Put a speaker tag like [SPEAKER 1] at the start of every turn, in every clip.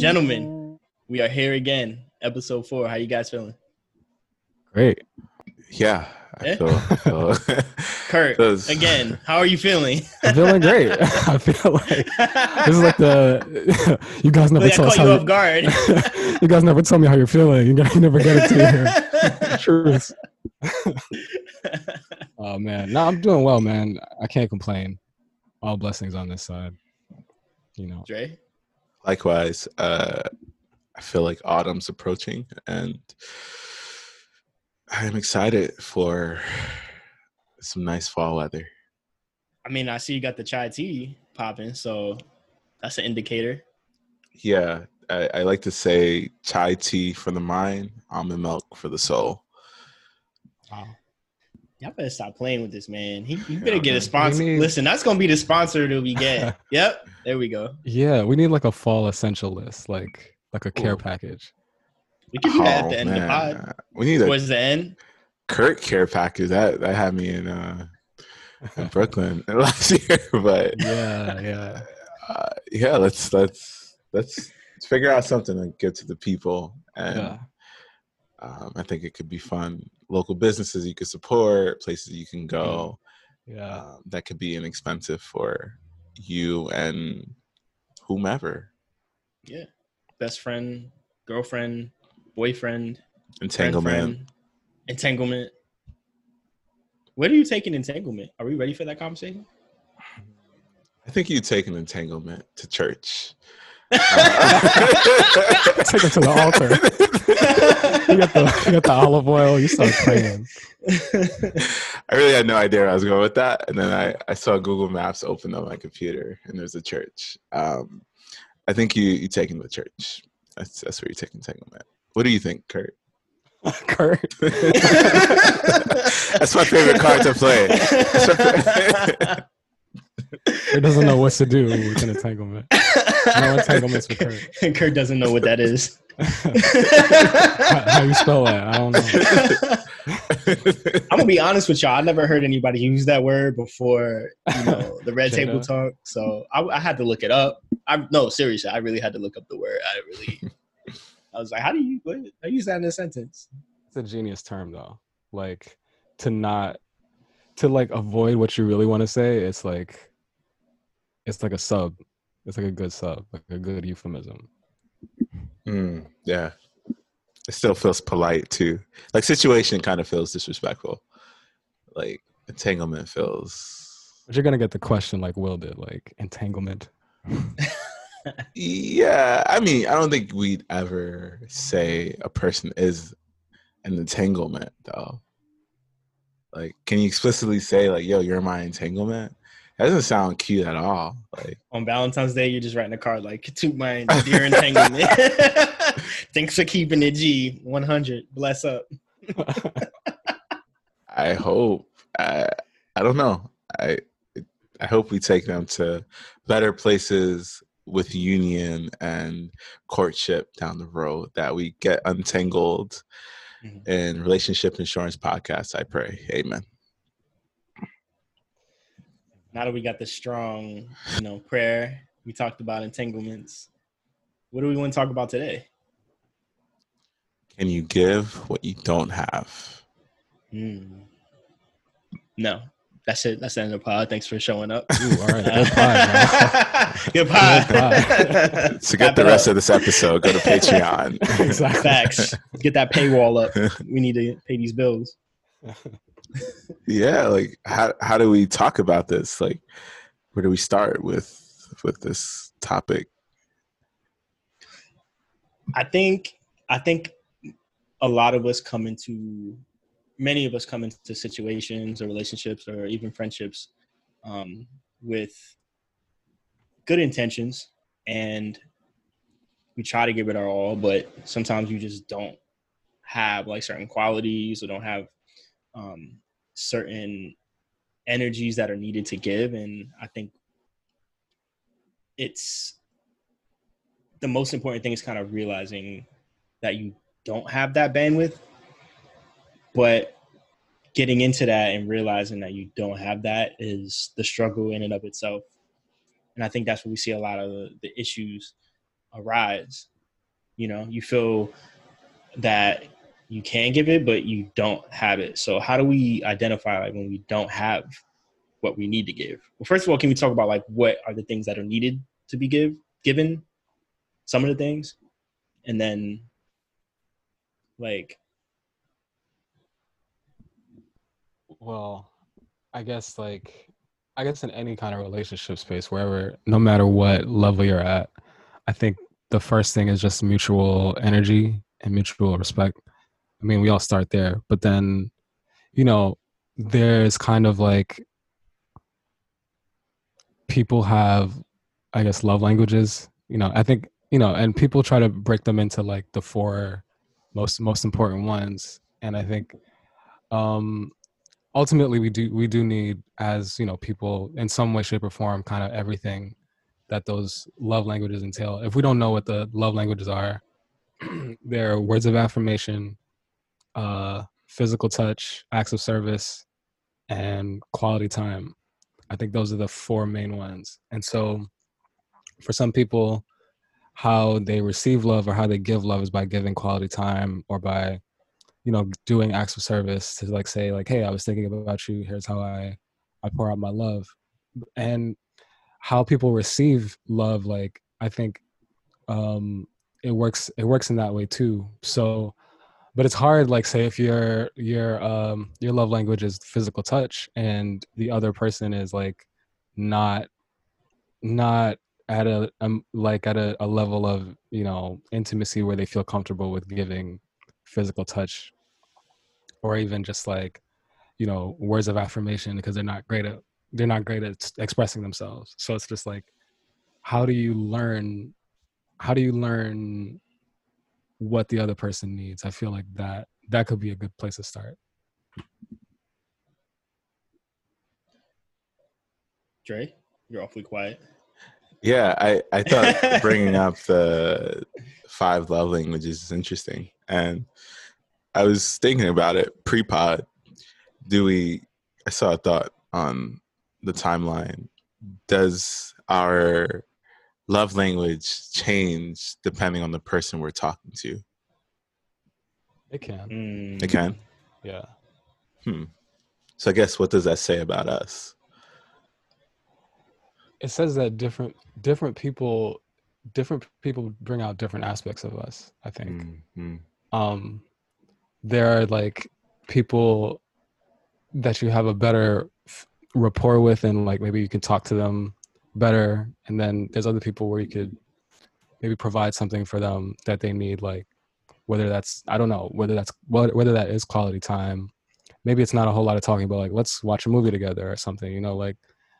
[SPEAKER 1] Gentlemen, we are here again, episode four. How you guys feeling?
[SPEAKER 2] Great.
[SPEAKER 3] Yeah. I
[SPEAKER 1] Yeah?
[SPEAKER 3] feel, I
[SPEAKER 1] Kurt,
[SPEAKER 3] Does-
[SPEAKER 1] again, how are you feeling?
[SPEAKER 2] I'm feeling great. I feel like this is like the you guys never
[SPEAKER 1] Like,
[SPEAKER 2] tell us
[SPEAKER 1] caught
[SPEAKER 2] how
[SPEAKER 1] you
[SPEAKER 2] you,
[SPEAKER 1] off guard.
[SPEAKER 2] you guys never tell me how you're feeling. You, guys, never get it to your truth. Oh man, no, I'm doing well, man. I can't complain. All blessings on this side. You know,
[SPEAKER 1] Dre,
[SPEAKER 3] Likewise, uh, I feel like autumn's approaching, and I'm excited for some nice fall weather.
[SPEAKER 1] I mean, I see you got the chai tea popping, so that's an indicator.
[SPEAKER 3] Yeah, I, I like to say chai tea for the mind, almond milk for the soul.
[SPEAKER 2] wow.
[SPEAKER 1] Y'all better stop playing with this, man. He, you
[SPEAKER 3] Yeah,
[SPEAKER 1] better get a sponsor.
[SPEAKER 2] Need-
[SPEAKER 1] Listen, that's gonna be the sponsor that we get. yep, there we go.
[SPEAKER 2] Yeah, we need like a fall essential list, like like a care package.
[SPEAKER 1] We can do that at
[SPEAKER 3] Oh,
[SPEAKER 1] the end of the pod.
[SPEAKER 3] man. We need a
[SPEAKER 1] the end.
[SPEAKER 3] Kurt care package. That that had me in uh in Brooklyn last year, but
[SPEAKER 2] Yeah, yeah.
[SPEAKER 3] uh, yeah, let's let's let's figure out something to get to the people, and
[SPEAKER 2] Yeah.
[SPEAKER 3] um, I think it could be fun. Local businesses you could support, places you can go.
[SPEAKER 2] Yeah.
[SPEAKER 3] Um, that could be inexpensive for you and whomever.
[SPEAKER 1] Yeah. Best friend, girlfriend, boyfriend,
[SPEAKER 3] Entanglement.
[SPEAKER 1] friend, friend. entanglement. Where do you take an entanglement? Are we ready for that conversation?
[SPEAKER 3] I think you take an entanglement to church.
[SPEAKER 2] Take it to the altar. You got the you got the olive oil. You start praying.
[SPEAKER 3] I really had no idea where I was going with that. And then I, I saw Google Maps open on my computer and there's a church. Um, I think you, you take him to church. That's, that's where you take entanglement. What do you think, Kurt?
[SPEAKER 2] Kurt.
[SPEAKER 3] that's my favorite card to play. That's my-
[SPEAKER 2] He doesn't know what to do with an entanglement. No entanglements with Kurt.
[SPEAKER 1] Kurt doesn't know what that is.
[SPEAKER 2] How, how you spell that? I don't know.
[SPEAKER 1] I'm gonna be honest with y'all. I never heard anybody use that word before. You know, the red table talk. So I, I had to look it up. I no, seriously, I really had to look up the word. I really, I was like, how do you what, I use that in a sentence?
[SPEAKER 2] It's a genius term though. Like to not to like avoid what you really want to say. It's like it's like a sub. It's like a good sub, like a good euphemism.
[SPEAKER 3] Mm, yeah. It still feels polite too. Like situation kind of feels disrespectful. Like entanglement feels
[SPEAKER 2] But you're gonna get the question like Will did, like entanglement.
[SPEAKER 3] Yeah, I mean, I don't think we'd ever say a person is an entanglement, though. Like, can you explicitly say, like, "Yo, you're my entanglement"? That doesn't sound cute at all. Like,
[SPEAKER 1] On Valentine's Day, you're just writing a card like to my dear entanglement. Thanks for keeping it G 100. Bless up.
[SPEAKER 3] I hope. I, I don't know. I, I hope we take them to better places with union and courtship down the road. That we get untangled
[SPEAKER 1] Mhm.
[SPEAKER 3] in relationship insurance podcast. I pray. Amen.
[SPEAKER 1] Now that we got the strong, you know, prayer, we talked about entanglements. What do we want to talk about today?
[SPEAKER 3] Can you give what you don't have?
[SPEAKER 1] Hmm. No, that's it. That's the end of the pod. Thanks for showing up.
[SPEAKER 2] Ooh, all right, good pod,
[SPEAKER 1] Good pod.
[SPEAKER 2] Good
[SPEAKER 3] To get the rest of this episode, go to Patreon.
[SPEAKER 2] exactly.
[SPEAKER 1] Facts. Get that paywall up. We need to pay these bills.
[SPEAKER 3] yeah, like how how do we talk about this? Like, where do we start with with this topic?
[SPEAKER 1] I think I think a lot of us come into many of us come into situations or relationships or even friendships um, with good intentions and we try to give it our all but sometimes you just don't have like certain qualities or don't have um, certain energies that are needed to give. And i think it's the most important thing is kind of realizing that you don't have that bandwidth, but getting into that and realizing that you don't have that is the struggle in and of itself. And I think that's where we see a lot of the, the issues arise. You know, you feel that you can give it, but you don't have it. So how do we identify like when we don't have what we need to give? Well, first of all, can we talk about like what are the things that are needed to be give given? Some of the things, and then like
[SPEAKER 2] well i guess like i guess in any kind of relationship space wherever no matter what level you're at i think the first thing is just mutual energy and mutual respect. I mean we all start there but then you know there's kind of like people have i guess love languages you know i think you know and people try to break them into like the four most most important ones and i think um ultimately we do we do need as you know people in some way shape or form kind of everything that those love languages entail. If we don't know what the love languages are they're words of affirmation uh physical touch acts of service and quality time. I think those are the four main ones. And so for some people how they receive love or how they give love is by giving quality time or by you know doing acts of service to like say like hey i was thinking about you. Here's how i i pour out my love. And how people receive love like i think um it works it works in that way too. So but it's hard like say if your your um your love language is physical touch and the other person is like not not at a um, like at a, a level of you know intimacy where they feel comfortable with giving physical touch or even just like you know words of affirmation because they're not great at they're not great at expressing themselves so it's just like how do you learn how do you learn what the other person needs i feel like that that could be a good place to start
[SPEAKER 1] Dre, you're awfully quiet.
[SPEAKER 3] Yeah, I, I thought bringing up the five love languages is interesting. And I was thinking about it pre pod. Do we, I saw a thought on the timeline. Does our love language change depending on the person we're talking to?
[SPEAKER 2] it can
[SPEAKER 1] Mm.
[SPEAKER 3] It can.
[SPEAKER 2] yeah
[SPEAKER 3] Hmm. So I guess what does that say about us?
[SPEAKER 2] it says that different different people different people bring out different aspects of us i think
[SPEAKER 3] Mm,
[SPEAKER 2] um there are like people that you have a better f- rapport with and like maybe you can talk to them better. And then there's other people where you could maybe provide something for them that they need like whether that's i don't know whether that's whether whether that is quality time. Maybe it's not a whole lot of talking but like let's watch a movie together or something you know like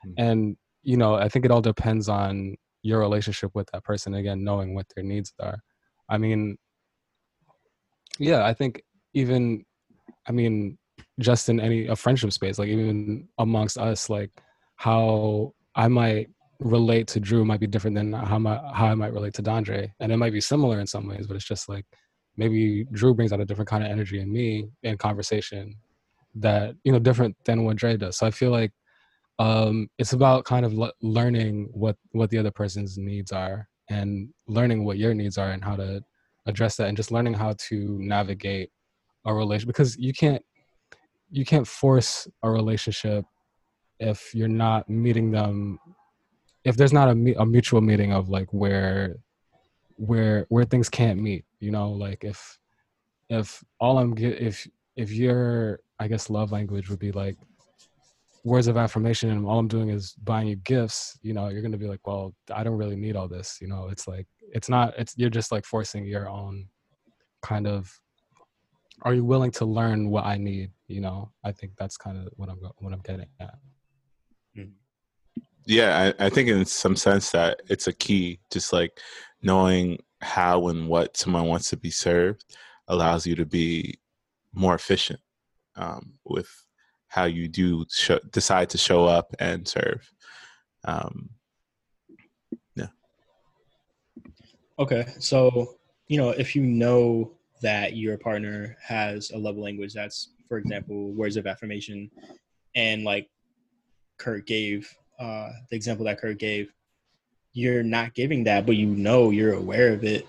[SPEAKER 3] Mm.
[SPEAKER 2] and you know i think it all depends on your relationship with that person again knowing what their needs are. I mean yeah i think even i mean just in any a friendship space like even amongst us like how i might relate to drew might be different than how my how i might relate to dondre. And it might be similar in some ways but it's just like maybe drew brings out a different kind of energy in me in conversation that you know different than what dre does. So i feel like um it's about kind of le- learning what what the other person's needs are and learning what your needs are and how to address that and just learning how to navigate a relation because you can't you can't force a relationship if you're not meeting them if there's not a, a mutual meeting of like where where where things can't meet you know? Like if if all i'm get if if your i guess love language would be like words of affirmation and all i'm doing is buying you gifts you know you're gonna be like well i don't really need all this you know? It's like it's not it's you're just like forcing your own kind of are you willing to learn what i need you know i think that's kind of what i'm what i'm getting at
[SPEAKER 3] Yeah, I, I think in some sense that it's a key, just like knowing how and what someone wants to be served allows you to be more efficient um, with how you do show, decide to show up and serve. Um, yeah.
[SPEAKER 1] Okay, so you know if you know that your partner has a love language that's, for example, words of affirmation, and like Kurt gave uh, the example that Kurt gave, you're not giving that, but you know you're aware of it.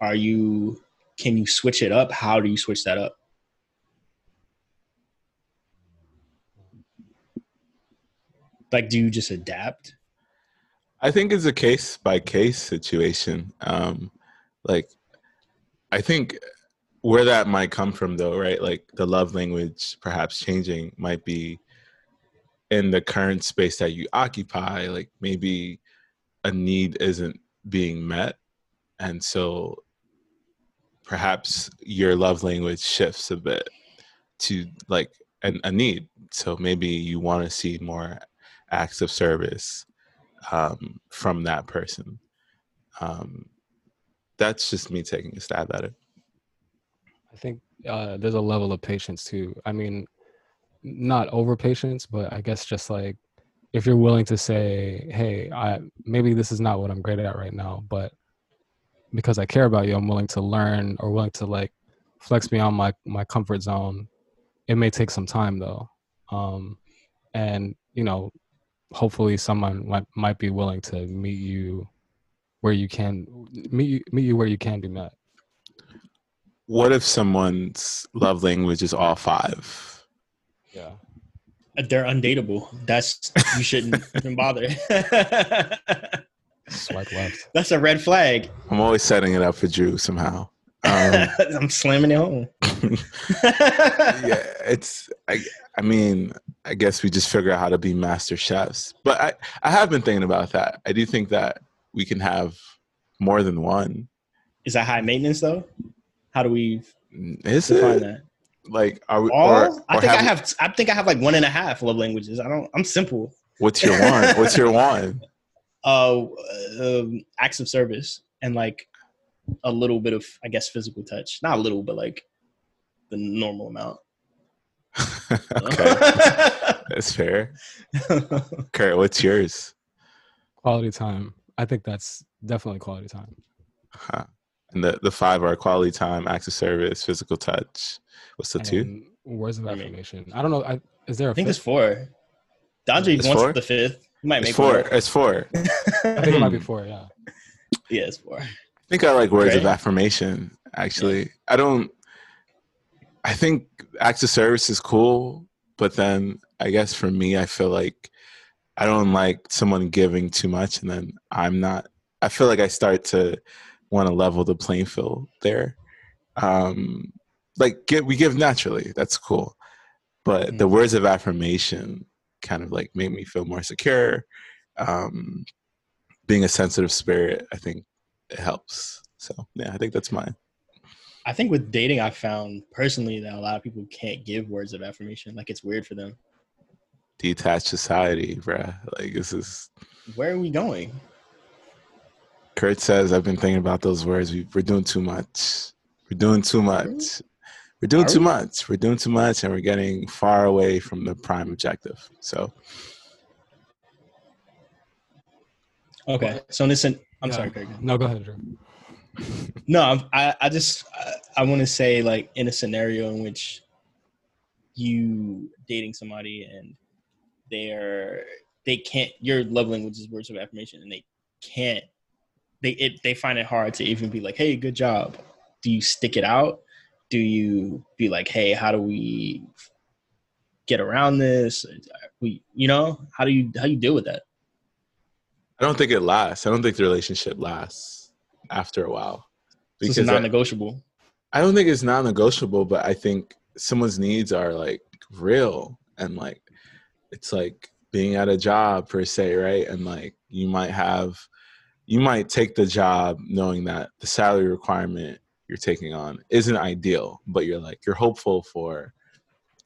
[SPEAKER 1] Are you? Can you switch it up? How do you switch that up? Like, do you just adapt?
[SPEAKER 3] I think it's a case by case situation. Um, like, I think where that might come from, though, right? Like the love language perhaps changing might be in the current space that you occupy. Like maybe a need isn't being met, and so perhaps your love language shifts a bit to like an, a need. So maybe you want to see more acts of service um, from that person. Um, that's just me taking a stab at it.
[SPEAKER 2] I think uh, there's a level of patience too. I mean, not over patience, but I guess just like if you're willing to say, "Hey, I maybe this is not what I'm great at right now, but because I care about you, I'm willing to learn or willing to like flex beyond my my comfort zone." It may take some time though, um, and you know, hopefully someone might, might be willing to meet you where you can meet you, meet you where you can be met.
[SPEAKER 3] What if someone's love language is all five?
[SPEAKER 2] Yeah.
[SPEAKER 1] They're undateable. That's you shouldn't even bother.
[SPEAKER 2] Swipe left.
[SPEAKER 1] That's a red flag.
[SPEAKER 3] I'm always setting it up for Drew somehow. Um,
[SPEAKER 1] I'm slamming it home.
[SPEAKER 3] yeah, it's I I mean, I guess we just figure out how to be master chefs. But I, I have been thinking about that. I do think that we can have more than one.
[SPEAKER 1] Is that high maintenance though? How do we
[SPEAKER 3] Is
[SPEAKER 1] define
[SPEAKER 3] it?
[SPEAKER 1] that?
[SPEAKER 3] Like are we
[SPEAKER 1] All?
[SPEAKER 3] or,
[SPEAKER 1] I
[SPEAKER 3] or
[SPEAKER 1] think I have. I think I have like one and a half love languages. I don't. I'm simple.
[SPEAKER 3] what's your one? What's your one?
[SPEAKER 1] Uh, um, acts of service and like a little bit of, I guess, physical touch. Not a little, but like the normal amount.
[SPEAKER 3] okay. That's fair. Kurt, what's yours?
[SPEAKER 2] Quality time. I think that's definitely quality time.
[SPEAKER 3] Huh. And the, the five are quality time, acts of service, physical touch. What's the two?
[SPEAKER 2] And words of
[SPEAKER 1] I
[SPEAKER 2] affirmation. I don't know. I, is there a
[SPEAKER 1] I think
[SPEAKER 2] fifth?
[SPEAKER 1] it's four. Dondre
[SPEAKER 3] It's
[SPEAKER 1] wants
[SPEAKER 3] four?
[SPEAKER 1] the fifth. He might
[SPEAKER 3] It's
[SPEAKER 1] make
[SPEAKER 3] four.
[SPEAKER 1] one.
[SPEAKER 3] It's four.
[SPEAKER 2] I think it might be four. Yeah.
[SPEAKER 1] Yeah, it's four.
[SPEAKER 3] I think I like words of affirmation. Actually, I don't. I think acts of service is cool, but then I guess for me, I feel like I don't like someone giving too much, and then I'm not. I feel like I start to want to level the playing field there. Um, like get, we give naturally, that's cool, but the words of affirmation kind of like made me feel more secure. Um, being a sensitive spirit, I think it helps. So yeah, I think that's mine.
[SPEAKER 1] I think with dating, I found personally that a lot of people can't give words of affirmation. Like it's weird for them.
[SPEAKER 3] Detached society, bruh. Like this is.
[SPEAKER 1] Where are we going?
[SPEAKER 3] Kurt says, "I've been thinking about those words. We, we're doing too much. We're doing too much. We're doing
[SPEAKER 1] Are
[SPEAKER 3] too
[SPEAKER 1] we?
[SPEAKER 3] much. We're doing too much, and we're getting far away from the prime objective." So
[SPEAKER 1] Okay, so listen, I'm
[SPEAKER 2] Yeah.
[SPEAKER 1] sorry, Craig.
[SPEAKER 2] No, go ahead, Drew.
[SPEAKER 1] No, I'm, I I just I, I want to say like in a scenario in which you dating somebody and they're they can't your love language is words of affirmation and they can't they it, they find it hard to even be like hey good job. Do you stick it out? Do you be like hey how do we get around this? We you know how do you how do you deal with that?
[SPEAKER 3] I don't think it lasts. I don't think the relationship lasts after a while.
[SPEAKER 1] So it's
[SPEAKER 3] I-
[SPEAKER 1] non-negotiable
[SPEAKER 3] I don't think it's non-negotiable, but I think someone's needs are like real. And like it's like being at a job per se, right? And like you might have you might take the job knowing that the salary requirement you're taking on isn't ideal, but you're like you're hopeful for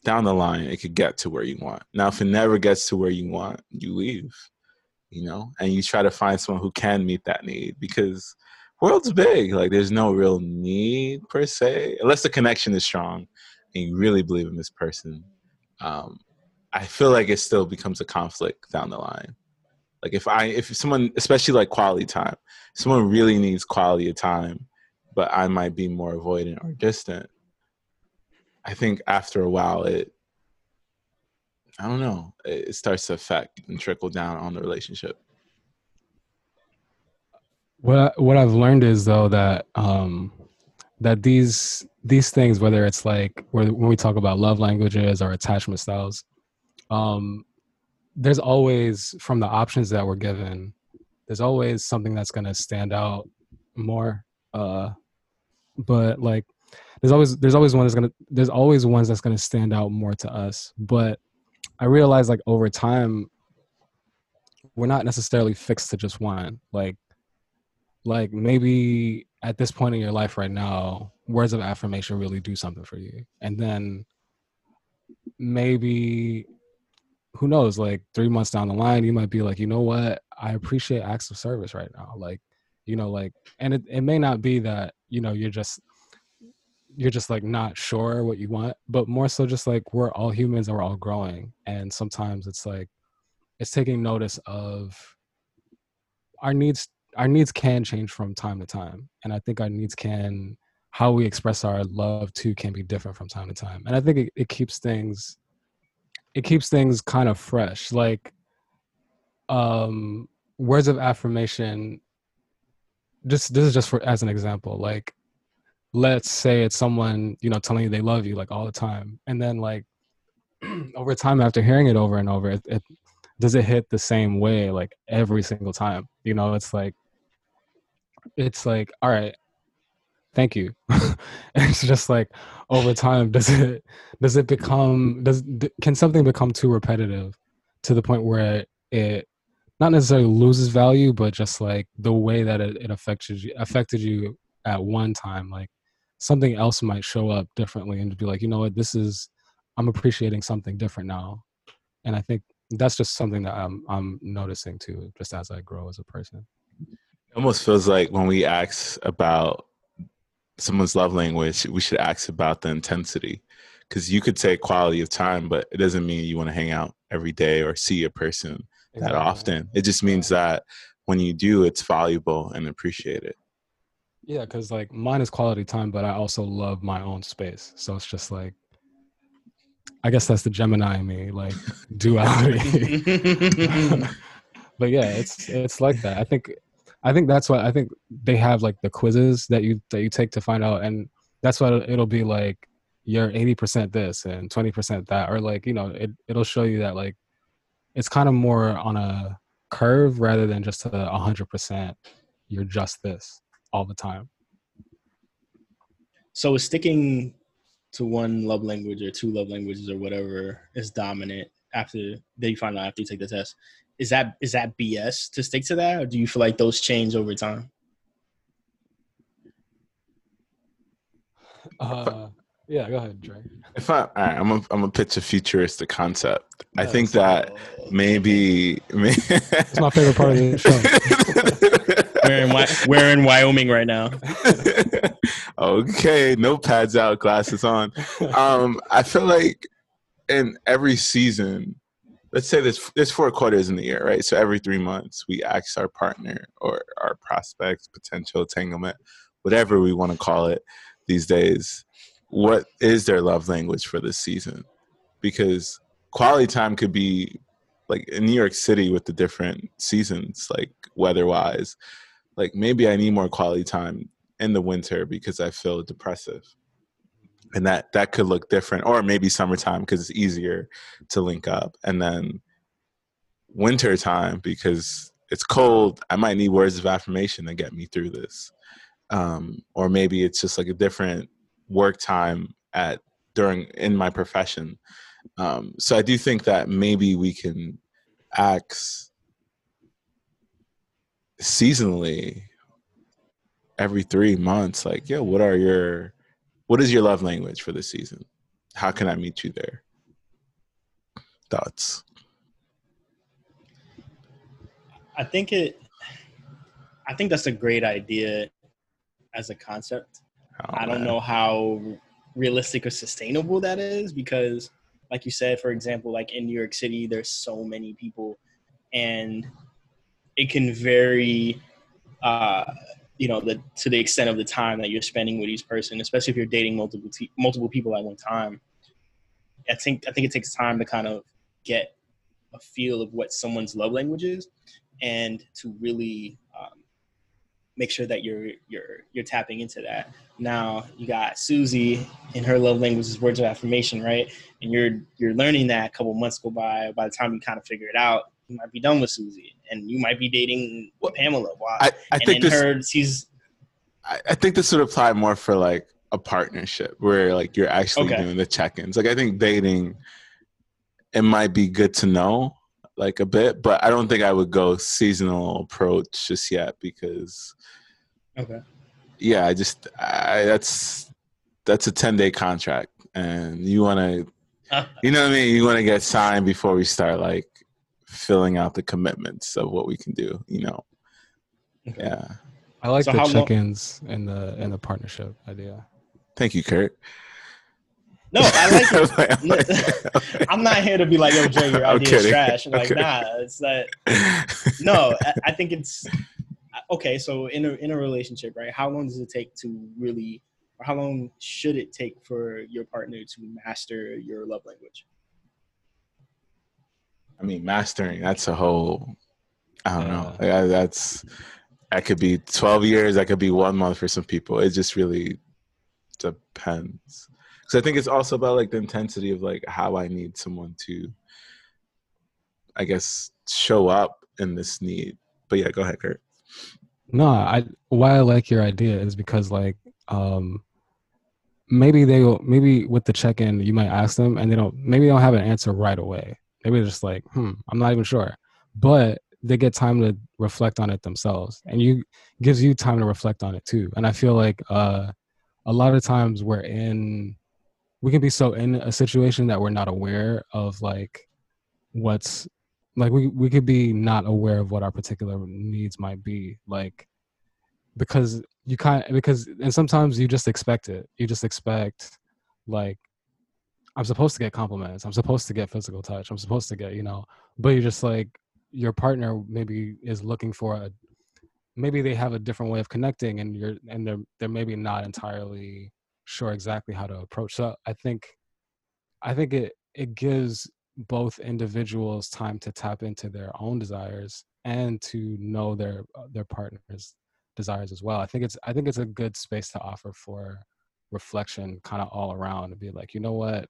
[SPEAKER 3] down the line it could get to where you want. Now if it never gets to where you want, you leave. You know, and you try to find someone who can meet that need because world's big. Like there's no real need per se, unless the connection is strong and you really believe in this person. Um, I feel like it still becomes a conflict down the line. Like if I if someone especially like quality time, someone really needs quality of time, but I might be more avoidant or distant. I think after a while it I don't know, it starts to affect and trickle down on the relationship.
[SPEAKER 2] What what I've learned is though that um that these these things, whether it's like when we talk about love languages or attachment styles, um, there's always from the options that we're given, there's always something that's going to stand out more. Uh, but like, there's always there's always one that's gonna there's always ones that's gonna stand out more to us. But I realize like over time, we're not necessarily fixed to just one. Like, like maybe at this point in your life right now, words of affirmation really do something for you. And then maybe who knows, like three months down the line, you might be like, you know what? I appreciate acts of service right now. Like, you know, like and it, it may not be that, you know, you're just you're just like not sure what you want, but more so just like we're all humans and we're all growing. And sometimes it's like it's taking notice of our needs our needs can change from time to time and i think our needs can how we express our love too can be different from time to time and i think it, it keeps things it keeps things kind of fresh like um words of affirmation just this is just for as an example like let's say it's someone you know telling you they love you like all the time and then like over time after hearing it over and over it, it does it hit the same way like every single time? You know it's like it's like all right thank you. It's just like over time does it does it become does can something become too repetitive to the point where it not necessarily loses value but just like the way that it, it affected you affected you at one time like something else might show up differently and be like you know what? This is i'm appreciating something different now. And i think that's just something that I'm I'm noticing too, just as I grow as a person.
[SPEAKER 3] It almost feels like when we ask about someone's love language, we should ask about the intensity. Because you could say quality of time, but it doesn't mean you want to hang out every day or see a person exactly. that often. It just means that when you do, it's valuable and appreciated.
[SPEAKER 2] Yeah, because like mine is quality time, but I also love my own space. So it's just like I guess that's the Gemini in me, like duality. but yeah, it's it's like that. I think I think that's what I think they have like the quizzes that you that you take to find out, and that's what it'll be like. You're eighty percent this and twenty percent that, or like you know, it it'll show you that like it's kind of more on a curve rather than just a hundred percent. You're just this all the time.
[SPEAKER 1] So sticking to one love language or two love languages or whatever is dominant after they find out after you take the test is that is that bs to stick to that or do you feel like those change over time
[SPEAKER 2] uh yeah go ahead Dre.
[SPEAKER 3] if i all right i'm a, i'm a pitch a futuristic concept i think that maybe, maybe
[SPEAKER 2] it's my favorite part of the show
[SPEAKER 1] we're in, we're in Wyoming right now.
[SPEAKER 3] okay, no pads out, glasses on. Um, I feel like in every season, let's say there's there's four quarters in the year, right? So every three months, we ask our partner or our prospects, potential entanglement, whatever we want to call it these days, what is their love language for this season? Because quality time could be like in New York City with the different seasons, like weather wise like maybe I need more quality time in the winter because I feel depressive. And that that could look different or maybe summertime because it's easier to link up and then winter time because it's cold, I might need words of affirmation to get me through this. Um, or maybe it's just like a different work time at during in my profession. Um, so I do think that maybe we can ask seasonally every three months like yeah what are your what is your love language for this season? How can i meet you there? Thoughts?
[SPEAKER 1] I think it i think that's a great idea as a concept. Oh, i don't man. know how realistic or sustainable that is because like you said for example like in new york city there's so many people and it can vary uh, you know the to the extent of the time that you're spending with each person especially if you're dating multiple te- multiple people at one time i think i think it takes time to kind of get a feel of what someone's love language is and to really um, make sure that you're you're you're tapping into that. Now you got susie in her love language is words of affirmation right? And you're you're learning that a couple months go by by the time you kind of figure it out you might be done with Susie, and you might be dating
[SPEAKER 3] Well,
[SPEAKER 1] Pamela. Why?
[SPEAKER 3] I, I
[SPEAKER 1] and
[SPEAKER 3] think this
[SPEAKER 1] her, she's
[SPEAKER 3] I, I think this would apply more for like a partnership where like you're actually
[SPEAKER 1] Okay.
[SPEAKER 3] doing the check-ins. Like I think dating it might be good to know like a bit, but I don't think I would go seasonal approach just yet because
[SPEAKER 1] okay.
[SPEAKER 3] yeah, I just I, that's that's a 10 day contract and you want to you know what I mean? You want to get signed before we start like filling out the commitments of what we can do, you know.
[SPEAKER 1] Okay.
[SPEAKER 3] Yeah.
[SPEAKER 2] I like
[SPEAKER 1] So
[SPEAKER 2] the
[SPEAKER 1] how
[SPEAKER 2] check-ins and the and the partnership idea.
[SPEAKER 3] Thank you, Kurt.
[SPEAKER 1] No, I like it. I'm not here to be like, yo, Jay, your
[SPEAKER 3] I'm
[SPEAKER 1] idea is
[SPEAKER 3] kidding.
[SPEAKER 1] trash. Like,
[SPEAKER 3] Okay.
[SPEAKER 1] nah, it's that. No, I, I think it's okay. So in a in a relationship, right? How long does it take to really, or how long should it take for your partner to master your love language?
[SPEAKER 3] I mean, mastering, that's a whole, I don't know. Like, I- that's, that could be 12 years, that could be one month for some people. It just really depends. Because I think it's also about like the intensity of like how I need someone to, I guess, show up in this need. But yeah, go ahead, Kurt.
[SPEAKER 2] No, I why I like your idea is because like um maybe they will maybe with the check-in you might ask them and they don't maybe they don't have an answer right away. Maybe they're just like, hmm, I'm not even sure. But they get time to reflect on it themselves. And you gives you time to reflect on it too. And I feel like uh a lot of times we're in we can be so in a situation that we're not aware of like what's like we we could be not aware of what our particular needs might be like because you kind because and sometimes you just expect it you just expect like i'm supposed to get compliments i'm supposed to get physical touch i'm supposed to get you know but you're just like your partner maybe is looking for a maybe they have a different way of connecting and you're and they're they're maybe not entirely sure exactly how to approach so i think i think it it gives both individuals time to tap into their own desires and to know their uh, their partner's desires as well. I think it's I think it's a good space to offer for reflection kind of all around and be like, you know what?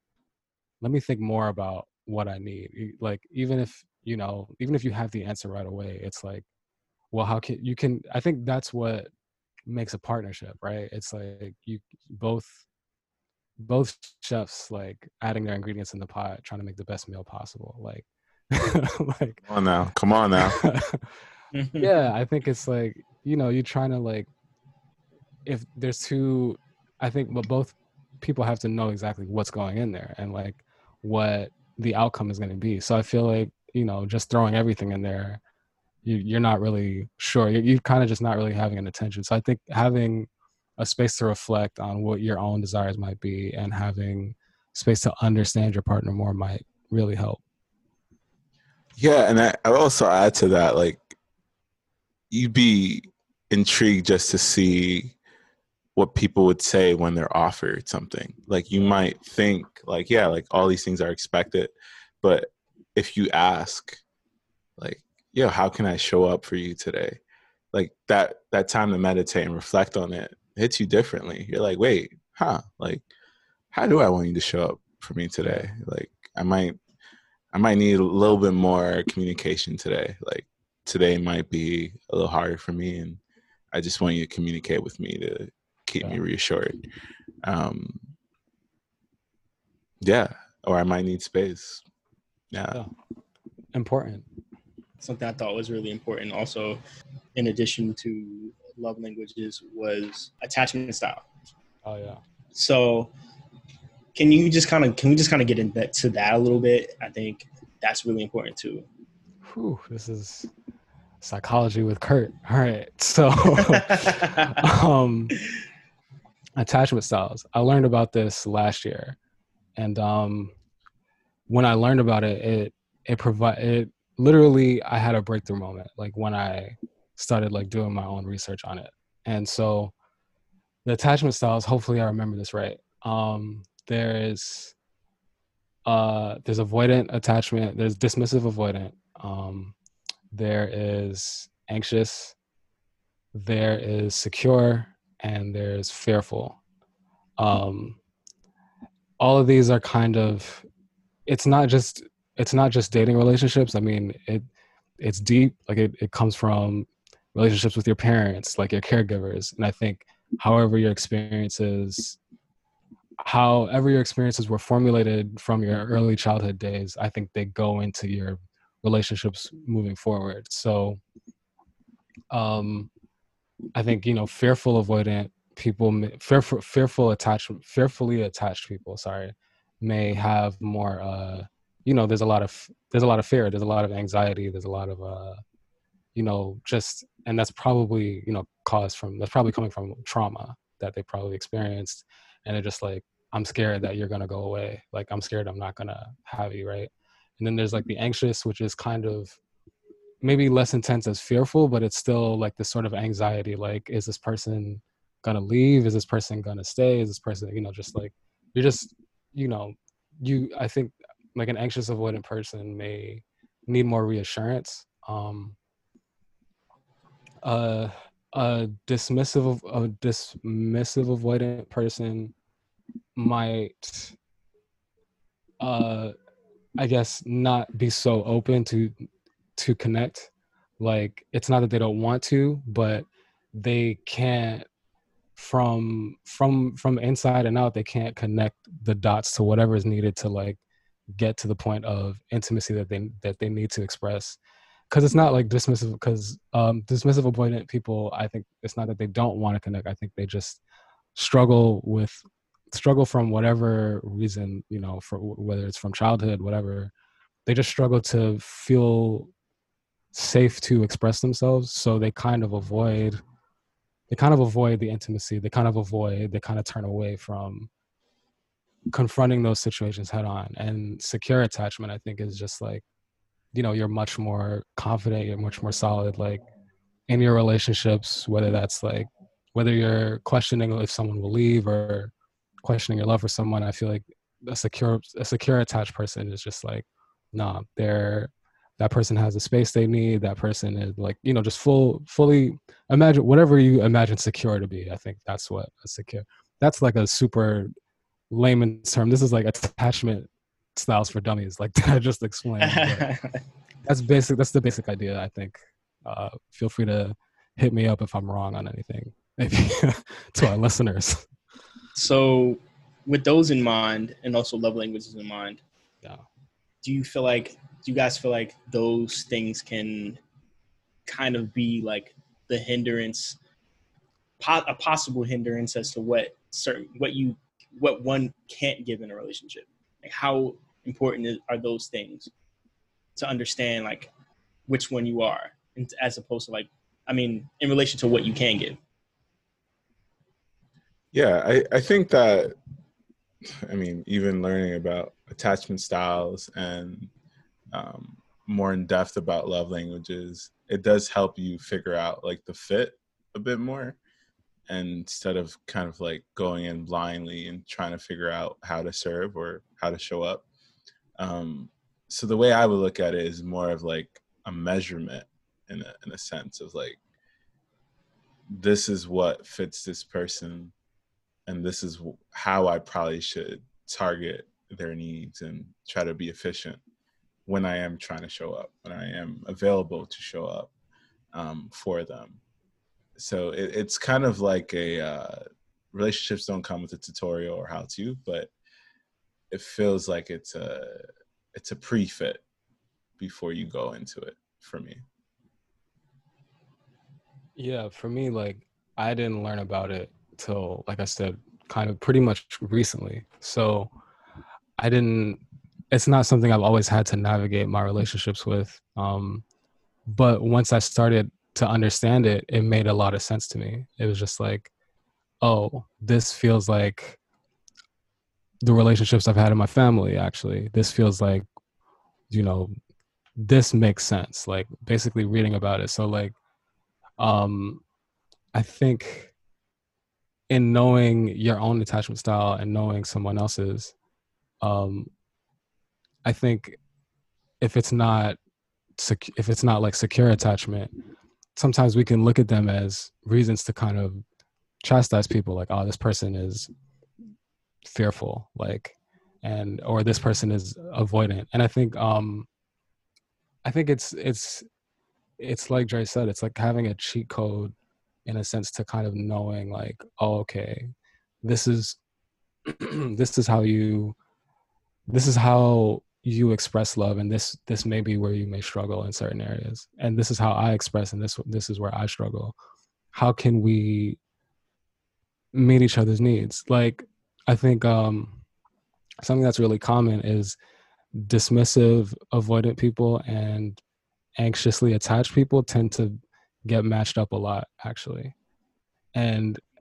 [SPEAKER 2] Let me think more about what I need. Like even if, you know, even if you have the answer right away, it's like, well, how can you can I think that's what makes a partnership, right? It's like you both both chefs like adding their ingredients in the pot trying to make the best meal possible like like
[SPEAKER 3] Come on now. Come on now.
[SPEAKER 2] yeah i think it's like you know you're trying to like if there's two i think but both people have to know exactly what's going in there and like what the outcome is going to be. So i feel like you know just throwing everything in there you, you're not really sure. You're, you're kind of just not really having an attention. So i think having a space to reflect on what your own desires might be and having space to understand your partner more might really help.
[SPEAKER 3] Yeah, and I, I also add to that, like, you'd be intrigued just to see what people would say when they're offered something. Like, you might think, like, yeah, like all these things are expected, but if you ask, like, yo, how can I show up for you today? Like that that time to meditate and reflect on it hits you differently. You're like, wait, huh? Like, how do I want you to show up for me today? Like, I might I might need a little bit more communication today. Like today might be a little harder for me, and I just want you to communicate with me to keep me reassured. Um, yeah, or I might need space. Yeah,
[SPEAKER 2] Yeah. important
[SPEAKER 1] something I thought was really important also in addition to love languages was attachment style.
[SPEAKER 2] oh yeah
[SPEAKER 1] So can you just kind of can we just kind of get into that a little bit? I think that's really important too.
[SPEAKER 2] Whew, this is psychology with Kurt. All right. So um attachment styles. I learned about this last year. And um when I learned about it, it it provide it literally I had a breakthrough moment like when I started like doing my own research on it. And so the attachment styles, hopefully I remember this right. Um there is uh there's avoidant attachment, there's dismissive avoidant, um there is anxious, there is secure, and there's fearful. Um all of these are kind of it's not just it's not just dating relationships. I mean, it it's deep. Like it, it comes from relationships with your parents, like your caregivers. And I think however your experiences however your experiences were formulated from your early childhood days, I think they go into your relationships moving forward. So um I think, you know, fearful avoidant people fearful fearful attachment fearfully attached people, sorry, may have more uh you know there's a lot of there's a lot of fear there's a lot of anxiety there's a lot of uh you know just and that's probably you know caused from that's probably coming from trauma that they probably experienced and they're just like i'm scared that you're gonna go away. Like i'm scared i'm not gonna have you right? And then there's like the anxious which is kind of maybe less intense as fearful but it's still like this sort of anxiety like is this person gonna leave? Is this person gonna stay? Is this person you know just like you're just you know you i think like an anxious avoidant person may need more reassurance um uh a dismissive a dismissive avoidant person might uh i guess not be so open to to connect. Like it's not that they don't want to but they can't from from from inside and out they can't connect the dots to whatever is needed to like get to the point of intimacy that they that they need to express. Because it's not like dismissive because um, dismissive avoidant people i think it's not that they don't want to connect i think they just struggle with struggle from whatever reason you know for whether it's from childhood whatever they just struggle to feel safe to express themselves so they kind of avoid they kind of avoid the intimacy they kind of avoid they kind of turn away from confronting those situations head on. And secure attachment i think is just like you know you're much more confident you're much more solid like in your relationships whether that's like whether you're questioning if someone will leave or questioning your love for someone i feel like a secure a secure attached person is just like nah they're that person has the space they need that person is like you know just full fully imagine whatever you imagine secure to be i think that's what a secure that's like a super layman's term. This is like attachment styles for dummies, like I just explained. that's basic. That's the basic idea. I think. Uh, feel free to hit me up if I'm wrong on anything. Maybe to our listeners.
[SPEAKER 1] So, with those in mind, and also love languages in mind, yeah. Do you feel like? Do you guys feel like those things can kind of be like the hindrance, a possible hindrance as to what certain what you what one can't give in a relationship. Like how important are those things to understand like which one you are, as opposed to like, I mean, in relation to what you can give.
[SPEAKER 3] Yeah, I, I think that, I mean, even learning about attachment styles and um, more in depth about love languages, it does help you figure out like the fit a bit more instead of kind of like going in blindly and trying to figure out how to serve or how to show up. Um, so the way i would look at it is more of like a measurement in a, in a sense of like this is what fits this person and this is how i probably should target their needs and try to be efficient when i am trying to show up when i am available to show up um, for them so it, it's kind of like a uh, relationships don't come with a tutorial or how to, but it feels like it's a it's a pre-fit before you go into it for me.
[SPEAKER 2] Yeah, for me, like I didn't learn about it till, like I said, kind of pretty much recently. So I didn't. It's not something I've always had to navigate my relationships with. Um, but once I started to understand it, it made a lot of sense to me. It was just like, oh, this feels like the relationships I've had in my family, actually. This feels like, you know, this makes sense like basically reading about it so like um i think in knowing your own attachment style and knowing someone else's um i think if it's not sec- if it's not like secure attachment sometimes we can look at them as reasons to kind of chastise people like oh this person is fearful like and or this person is avoidant. And i think um i think it's it's it's like Dre said it's like having a cheat code in a sense to kind of knowing like oh okay this is this is how you this is how you express love and this this may be where you may struggle in certain areas. And this is how i express and this this is where i struggle. How can we meet each other's needs? Like i think um something that's really common is dismissive avoidant people and anxiously attached people tend to get matched up a lot actually. And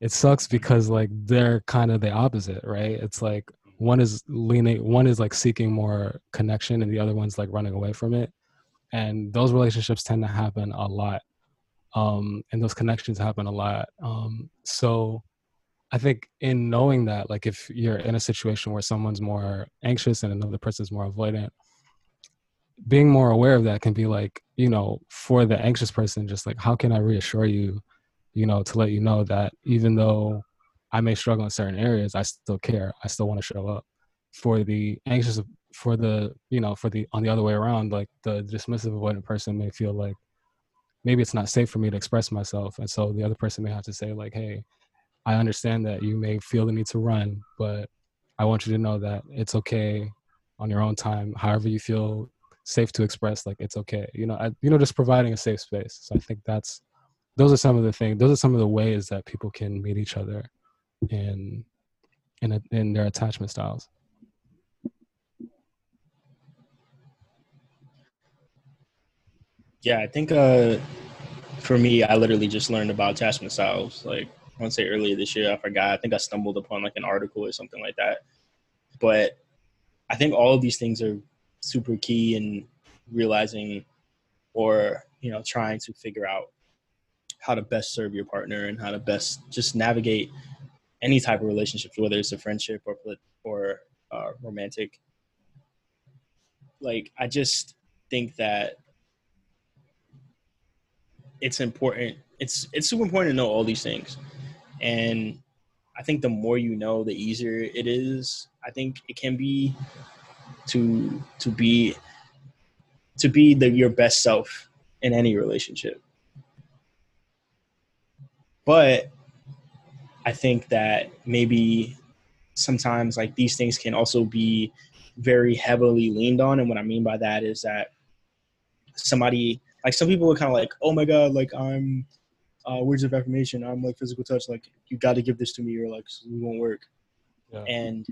[SPEAKER 2] it sucks because like they're kind of the opposite right? It's like one is leaning one is like seeking more connection and the other one's like running away from it. And those relationships tend to happen a lot um and those connections happen a lot. Um so i think in knowing that like if you're in a situation where someone's more anxious and another person's more avoidant being more aware of that can be like you know for the anxious person just like how can i reassure you you know to let you know that even though I may struggle in certain areas, I still care. I still want to show up. For the anxious, for the you know, for the on the other way around, like the dismissive avoidant person may feel like maybe it's not safe for me to express myself, and so the other person may have to say like, "Hey, I understand that you may feel the need to run, but I want you to know that it's okay on your own time. However you feel safe to express, like it's okay. You know, I, you know, just providing a safe space. So I think that's those are some of the things. Those are some of the ways that people can meet each other in in a, in their attachment styles.
[SPEAKER 1] Yeah, I think uh, for me, I literally just learned about attachment styles. Like I want to say earlier this year, I forgot. I think I stumbled upon like an article or something like that. But I think all of these things are super key in realizing or you know trying to figure out how to best serve your partner and how to best just navigate any type of relationships, whether it's a friendship or or uh, romantic. Like I just think that it's important. It's it's super important to know all these things, and I think the more you know, the easier it is. I think it can be to to be to be the your best self in any relationship. But I think that maybe sometimes like these things can also be very heavily leaned on. And what I mean by that is that somebody like some people are kind of like, oh my god, like I'm uh, words of affirmation, I'm like physical touch, like you got to give this to me or like we won't work. Yeah. And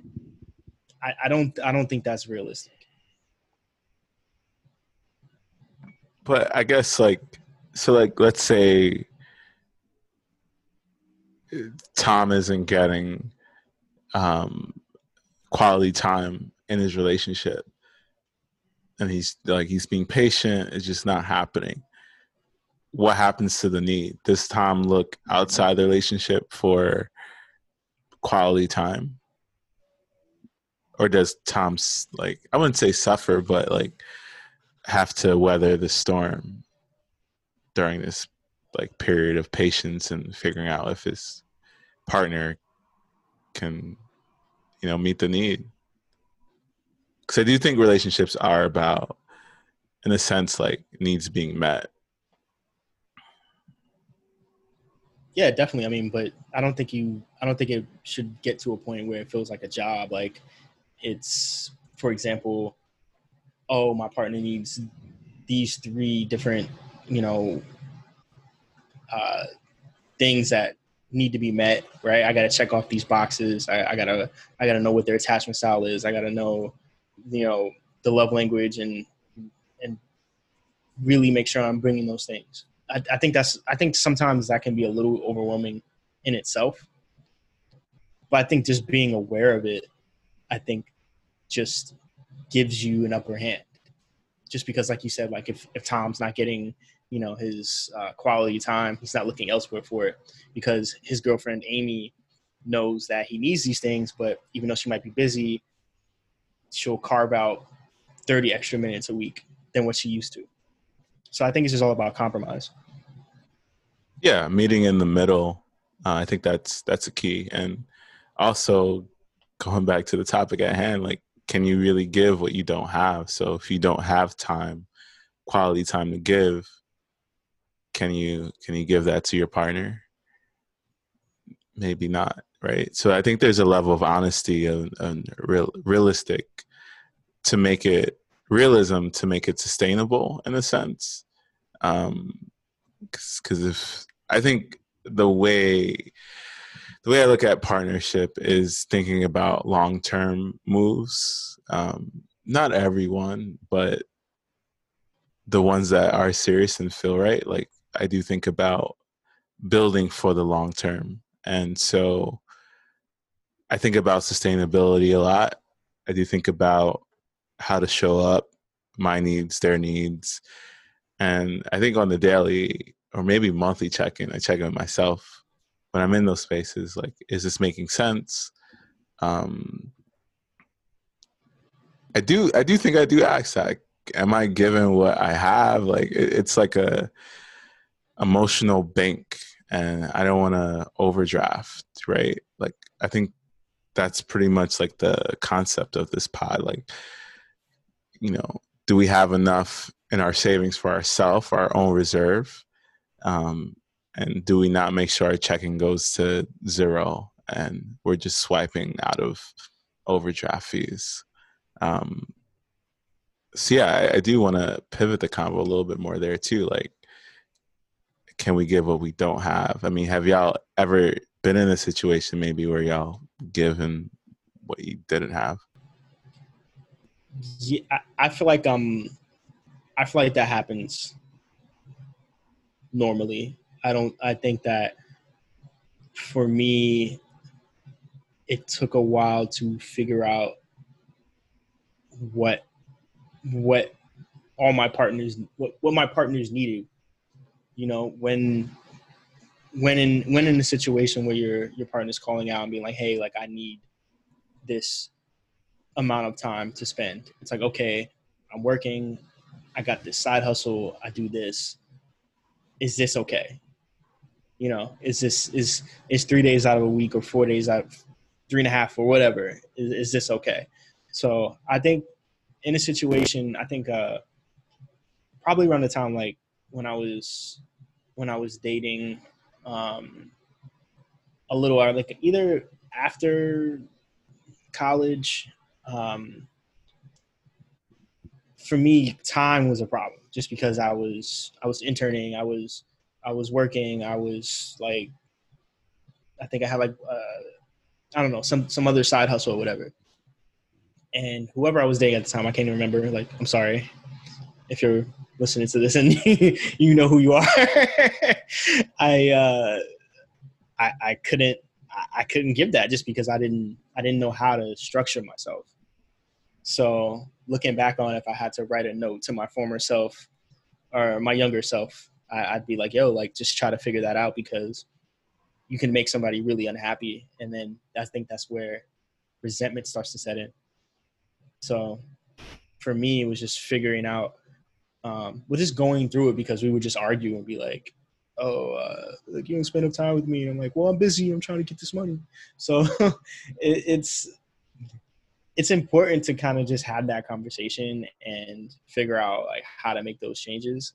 [SPEAKER 1] I, I don't I don't think that's realistic.
[SPEAKER 3] But I guess like so like let's say Tom isn't getting um, quality time in his relationship, and he's like he's being patient. It's just not happening. What happens to the need? Does Tom look outside the relationship for quality time, or does Tom like I wouldn't say suffer, but like have to weather the storm during this like period of patience and figuring out if his partner can you know meet the need. Because i do think relationships are about in a sense like needs being met.
[SPEAKER 1] Yeah definitely. I mean but i don't think you i don't think it should get to a point where it feels like a job. Like it's for example oh my partner needs these three different you know uh, things that need to be met, right? I got to check off these boxes. I, I, gotta I gotta know what their attachment style is. I gotta know, you know, the love language and and really make sure I'm bringing those things. I, I think that's I think sometimes that can be a little overwhelming in itself. But I think just being aware of it, I think, just gives you an upper hand just because like you said like if, if tom's not getting you know his uh, quality time. He's not looking elsewhere for it because his girlfriend amy knows that he needs these things but even though she might be busy she'll carve out 30 extra minutes a week than what she used to. So i think it's just all about compromise.
[SPEAKER 3] Yeah meeting in the middle uh, i think that's that's a key. And also going back to the topic at hand like can you really give what you don't have? So if you don't have time quality time to give can you can you give that to your partner maybe not right so i think there's a level of honesty and, and real realistic to make it realism to make it sustainable in a sense um because if i think the way the way I look at partnership is thinking about long term moves. Um, not everyone, but the ones that are serious and feel right. Like I do think about building for the long term. And so I think about sustainability a lot. I do think about how to show up, my needs, their needs. And I think on the daily or maybe monthly check in, I check in with myself when I'm in those spaces, like, is this making sense? Um, I do, I do think I do ask that. Am I given what I have? Like, it, it's like a emotional bank, and I don't want to overdraft, right? Like, I think that's pretty much like the concept of this pod. Like, you know, do we have enough in our savings for ourselves, our own reserve? Um, and do we not make sure our checking goes to zero and we're just swiping out of overdraft fees um, so yeah i, I do want to pivot the convo a little bit more there too like can we give what we don't have i mean have y'all ever been in a situation maybe where y'all given what you didn't have
[SPEAKER 1] yeah I, I feel like um i feel like that happens normally I don't. I think that for me, it took a while to figure out what what all my partners what, what my partners needed. You know, when when in when in a situation where your your partner's calling out and being like, "Hey, like I need this amount of time to spend." It's like, okay, I'm working. I got this side hustle. I do this. Is this okay? you know is this is is three days out of a week or four days out three and a half or whatever is, is this okay so i think in a situation i think uh probably around the time like when i was when i was dating um a little while, like either after college um for me time was a problem just because i was i was interning i was I was working. I was like, I think I had like, uh, I don't know, some some other side hustle or whatever. And whoever I was dating at the time, I can't even remember. Like, I'm sorry if you're listening to this and you know who you are. I, uh, I I couldn't I couldn't give that just because I didn't I didn't know how to structure myself. So looking back on if I had to write a note to my former self or my younger self, I, would be like, yo, like just try to figure that out because you can make somebody really unhappy, and then I think that's where resentment starts to set in. So for me, it was just figuring out, um, we're just going through it because we would just argue and be like, oh, uh, like you don't spend enough time with me. And I'm like, well, I'm busy. I'm trying to get this money. So it, it's it's important to kind of just have that conversation and figure out like how to make those changes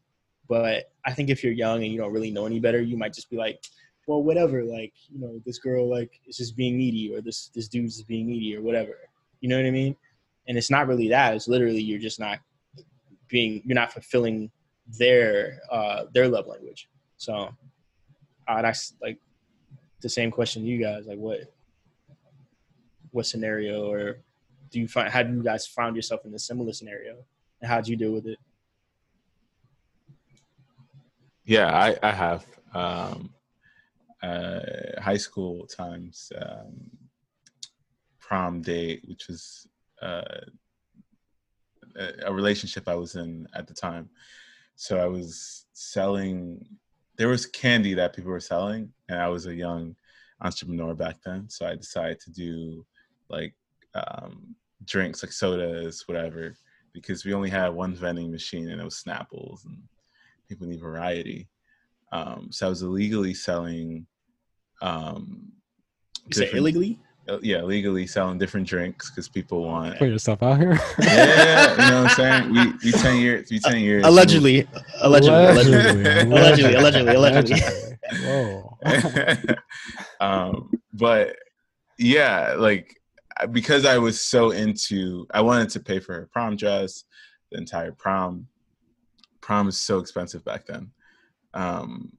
[SPEAKER 1] but I think if you're young and you don't really know any better, you might just be like, well, whatever. Like, you know, this girl like is just being needy, or this this dude's being needy, or whatever. You know what I mean? And it's not really that. It's literally you're just not being you're not fulfilling their uh their love language. So uh, that's like the same question to you guys. Like, what what scenario, or do you find how do you guys found yourself in a similar scenario, and how'd you deal with it?
[SPEAKER 3] Yeah, I, I have. Um, uh, high school times, um, prom date, which was uh, a relationship I was in at the time. So I was selling. There was candy that people were selling, and I was a young entrepreneur back then. So I decided to do like um, drinks, like sodas, whatever, because we only had one vending machine, and it was Snapples, and people need variety. Um, so I was illegally selling. Um,
[SPEAKER 1] You say illegally?
[SPEAKER 3] Uh, yeah, legally selling different drinks because people want.
[SPEAKER 2] Put yourself out here.
[SPEAKER 3] yeah, you know what I'm saying. We we ten years, we ten years.
[SPEAKER 1] Allegedly, allegedly, allegedly.
[SPEAKER 2] Allegedly,
[SPEAKER 1] Allegedly, allegedly,
[SPEAKER 2] Whoa.
[SPEAKER 3] um, but yeah, like because I was so into, I wanted to pay for her prom dress, the entire prom. Prom was so expensive back then. Um,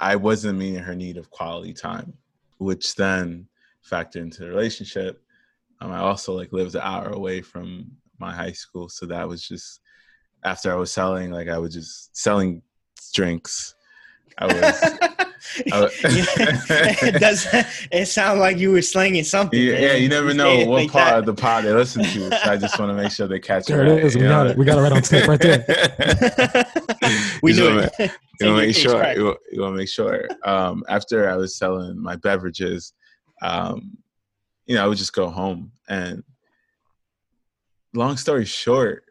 [SPEAKER 3] I wasn't meeting her need of quality time, which then factored into the relationship. Um, I also like lived an hour away from my high school, so that was just after I was selling, like I was just selling drinks. I was
[SPEAKER 1] it does. It sounds like you were slanging something.
[SPEAKER 3] Yeah, yeah, you never know what
[SPEAKER 1] like
[SPEAKER 3] part
[SPEAKER 1] that.
[SPEAKER 3] of the pod they listen to. So I just want to make sure they catch
[SPEAKER 2] There
[SPEAKER 3] it.
[SPEAKER 2] it
[SPEAKER 3] right,
[SPEAKER 2] is. We
[SPEAKER 3] you
[SPEAKER 2] got
[SPEAKER 3] know?
[SPEAKER 2] it. We got it right on tape right there.
[SPEAKER 1] we
[SPEAKER 3] You
[SPEAKER 1] knew
[SPEAKER 3] know
[SPEAKER 1] it.
[SPEAKER 3] You want to make sure.
[SPEAKER 1] right.
[SPEAKER 3] You, want- you want to make sure. Um, after I was selling my beverages, um, you know, I would just go home. And long story short,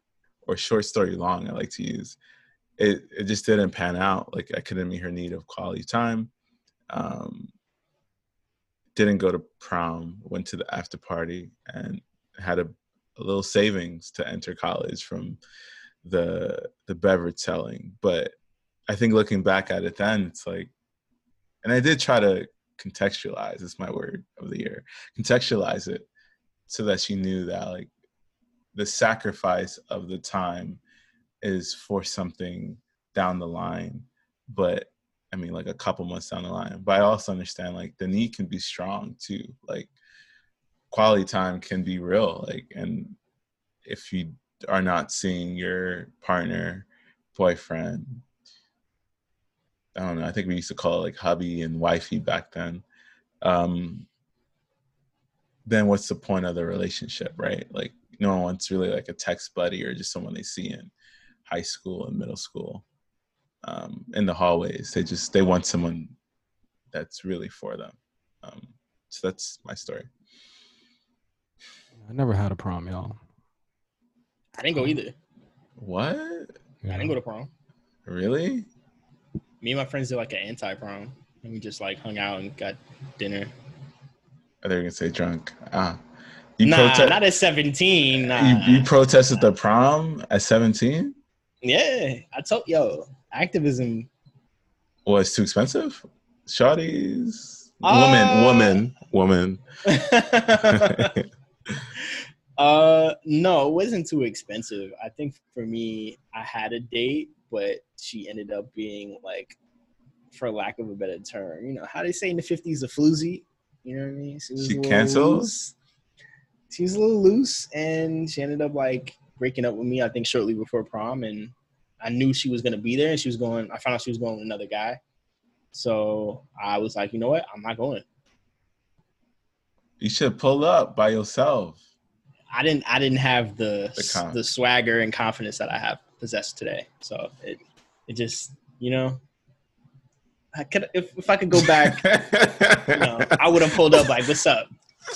[SPEAKER 3] or short story long, I like to use. It it just didn't pan out. Like I couldn't meet her need of quality time. Um, didn't go to prom. Went to the after party and had a, a little savings to enter college from the the beverage selling. But I think looking back at it then, it's like, and I did try to contextualize. It's my word of the year. Contextualize it so that she knew that like the sacrifice of the time is for something down the line, but I mean like a couple months down the line. But I also understand like the need can be strong too. Like quality time can be real. Like and if you are not seeing your partner, boyfriend, I don't know, I think we used to call it like hubby and wifey back then. Um then what's the point of the relationship, right? Like no one wants really like a text buddy or just someone they see in high school and middle school um, in the hallways. They just they want someone that's really for them. Um, so that's my story.
[SPEAKER 2] I never had a prom, y'all.
[SPEAKER 1] I didn't go either.
[SPEAKER 3] What?
[SPEAKER 1] I didn't go to prom.
[SPEAKER 3] Really?
[SPEAKER 1] Me and my friends did like an anti-prom, and we just like hung out and got dinner.
[SPEAKER 3] Are they gonna say drunk? Ah, you
[SPEAKER 1] nah,
[SPEAKER 3] protest.
[SPEAKER 1] not at seventeen. Nah.
[SPEAKER 3] you, you protested the prom at seventeen?
[SPEAKER 1] yeah, I told yo activism.
[SPEAKER 3] Was too expensive? Shawty's
[SPEAKER 1] Uh,
[SPEAKER 3] woman, woman, woman.
[SPEAKER 1] uh, no, it wasn't too expensive. I think for me, I had a date, but she ended up being like, for lack of a better term, you know how they say in the fifties, a floozy. You know what I mean? She,
[SPEAKER 3] She
[SPEAKER 1] a little loose. She was a little loose, and she ended up like breaking up with me. I think shortly before prom, and I knew she was gonna be there, and she was going. I found out she was going with another guy, so I was like, you know what? I'm not going.
[SPEAKER 3] you should pull up by yourself.
[SPEAKER 1] I didn't I didn't have the
[SPEAKER 3] The
[SPEAKER 1] the swagger and confidence that I have possessed today. So it it just you know I could if, if I could go back, you know, I would have pulled up like, "What's up?"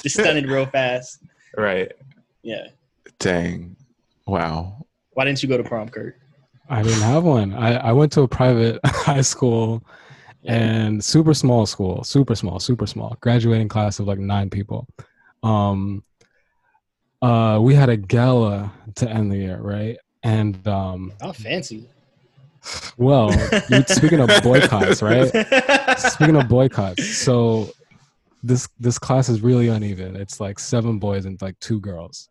[SPEAKER 1] Just stunted real fast.
[SPEAKER 3] right.
[SPEAKER 1] Yeah.
[SPEAKER 3] Dang. Wow.
[SPEAKER 1] Why didn't you go to prom, Kurt?
[SPEAKER 2] I didn't have one. I, I went to a private high school and super small school, super small, super small, graduating class of like nine people. Um, uh, we had a gala to end the year, right? And um,
[SPEAKER 1] Oh, fancy.
[SPEAKER 2] well, you- speaking of boycotts, right? Speaking of boycotts, so this this class is really uneven. It's like seven boys and like two girls.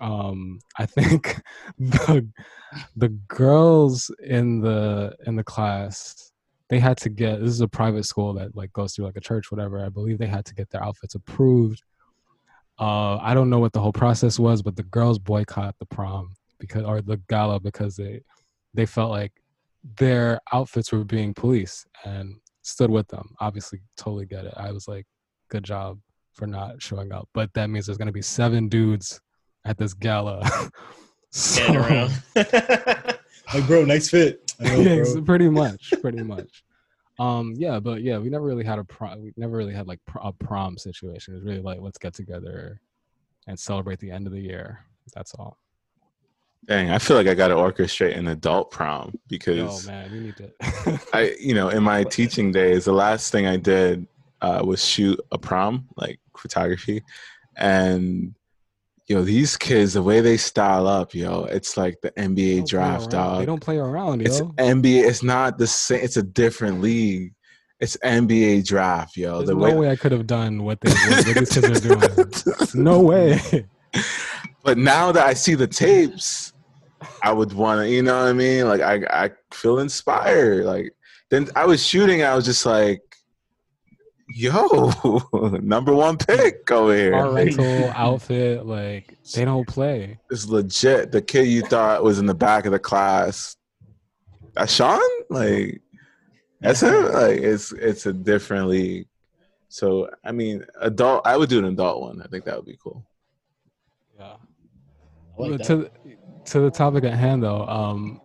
[SPEAKER 2] Um, I think the the girls in the in the class they had to get this is a private school that like goes through like a church whatever i believe they had to get their outfits approved uh i don't know what the whole process was but the girls boycott the prom because or the gala because they they felt like their outfits were being policed and stood with them obviously totally get it i was like good job for not showing up but that means there's going to be seven dudes at this gala.
[SPEAKER 1] Stand around. like, bro, nice fit. Know,
[SPEAKER 2] yeah,
[SPEAKER 1] bro.
[SPEAKER 2] pretty much, pretty much. Um, yeah, but yeah, we never really had a prom. We never really had like pr- a prom situation. It was really like let's get together and celebrate the end of the year. That's all.
[SPEAKER 3] Dang, I feel like I got to orchestrate an adult prom because
[SPEAKER 2] man, we need to.
[SPEAKER 3] I, you know, in my teaching days, the last thing I did uh, was shoot a prom, like photography, and yo, know, these kids, the way they style up, yo, it's like the NBA draft, dog.
[SPEAKER 2] They don't play around,
[SPEAKER 3] It's
[SPEAKER 2] yo.
[SPEAKER 3] NBA. It's not the same. It's a different league. It's NBA draft, yo.
[SPEAKER 2] There's
[SPEAKER 3] the
[SPEAKER 2] no way I could have done what they what these kids are doing. No way.
[SPEAKER 3] but now that I see the tapes, I would want to, you know what I mean? Like I, I feel inspired. Like then I was shooting, I was just like, yo, number one pick over here.
[SPEAKER 2] Our rental outfit, like they don't play.
[SPEAKER 3] It's legit. The kid you thought was in the back of the class, that's Sean. Like that's him. Like it's it's a different league. So I mean, adult. I would do an adult one. I think that would be cool.
[SPEAKER 1] Like
[SPEAKER 2] But
[SPEAKER 1] that.
[SPEAKER 2] to to the topic at hand though um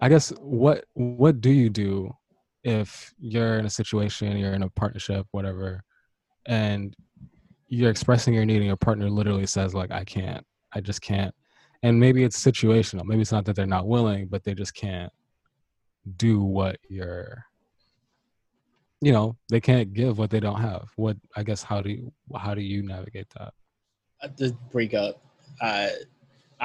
[SPEAKER 2] i guess what what do you do if you're in a situation you're in a partnership whatever and you're expressing your need and your partner literally says like i can't. I just can't. And maybe it's situational. Maybe it's not that they're not willing but they just can't do what you're you know they can't give what they don't have. What i guess how do you how do you navigate that?
[SPEAKER 1] I just break up. I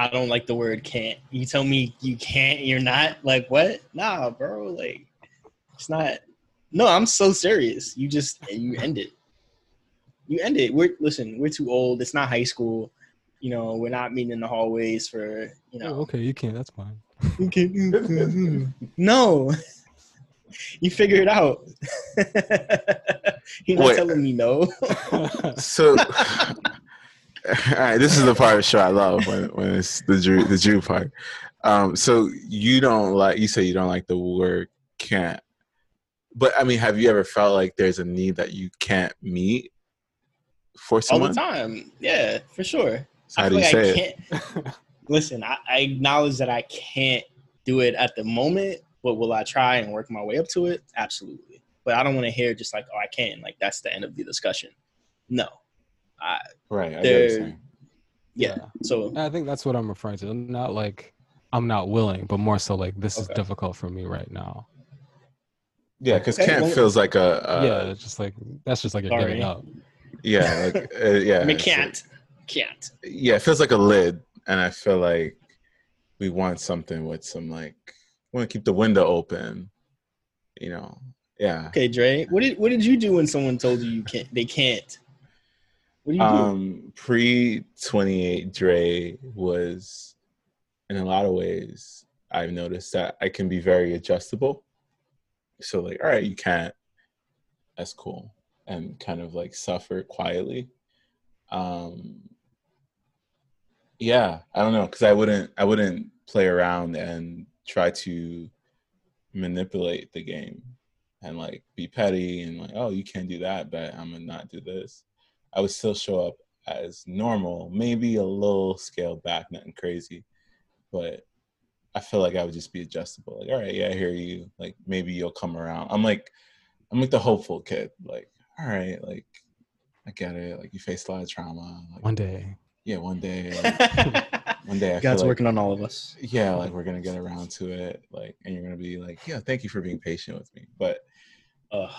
[SPEAKER 1] I don't like the word can't. You tell me you can't, you're not like what? Nah, bro. Like it's not. No, I'm so serious. You just you end it. You end it. We're listen. We're too old. It's not high school. You know, we're not meeting in the hallways for you
[SPEAKER 2] oh,
[SPEAKER 1] know.
[SPEAKER 2] okay you can't that's fine You can't.
[SPEAKER 1] no, you figure it out. You're not
[SPEAKER 3] Wait.
[SPEAKER 1] telling me no.
[SPEAKER 3] So, all right, this is the part of the show I love when, when it's the Drew the Drew part. Um, so you don't like you say you don't like the word can't, but I mean, have you ever felt like there's a need that you can't meet for someone?
[SPEAKER 1] All the time. Yeah, for sure.
[SPEAKER 3] So how do you
[SPEAKER 1] like
[SPEAKER 3] say
[SPEAKER 1] I
[SPEAKER 3] it?
[SPEAKER 1] listen, I, I acknowledge that I can't do it at the moment, but will I try and work my way up to it? Absolutely. But I don't want to hear just like, oh, I can't. Like that's the end of the discussion. No. I
[SPEAKER 3] Right, I get what
[SPEAKER 1] There-
[SPEAKER 3] you're saying.
[SPEAKER 1] yeah. So
[SPEAKER 2] I think that's what I'm referring to. Not like I'm not willing, but more so like this is difficult for me right now.
[SPEAKER 3] Yeah, because
[SPEAKER 1] Okay,
[SPEAKER 3] can't
[SPEAKER 1] well-
[SPEAKER 3] feels like a, a
[SPEAKER 2] yeah, it's just like that's just like you're
[SPEAKER 1] Sorry.
[SPEAKER 2] giving up.
[SPEAKER 3] yeah, like uh, yeah,
[SPEAKER 1] I mean, can't. Can't.
[SPEAKER 3] yeah, it feels like a lid, and I feel like we want something with some like want to keep the window open, you know. Yeah.
[SPEAKER 1] Okay, Dre. What did what did you do when someone told you you can't they can't? What do you do?
[SPEAKER 3] Um, pre 28 Dre was, in a lot of ways, I've noticed that I can be very adjustable. So, like, all right, you can't. That's cool. And kind of like suffer quietly. Um, yeah, I don't know, because I wouldn't, I wouldn't play around and try to manipulate the game and like be petty and like, oh, you can't do that, but I'm gonna not do this. I would still show up as normal, maybe a little scaled back, nothing crazy, but I feel like I would just be adjustable. Like, all right, yeah, I hear you. Like, maybe you'll come around. I'm like, I'm like the hopeful kid. Like, all right, like, I get it. Like, you faced a lot of trauma. Like,
[SPEAKER 2] One day.
[SPEAKER 3] yeah, one day, like, one day, I feel
[SPEAKER 1] God's
[SPEAKER 3] like,
[SPEAKER 1] working on all of us.
[SPEAKER 3] yeah, like we're gonna get around to it. Like, and you're gonna be like, yeah, thank you for being patient with me. But
[SPEAKER 1] Ugh.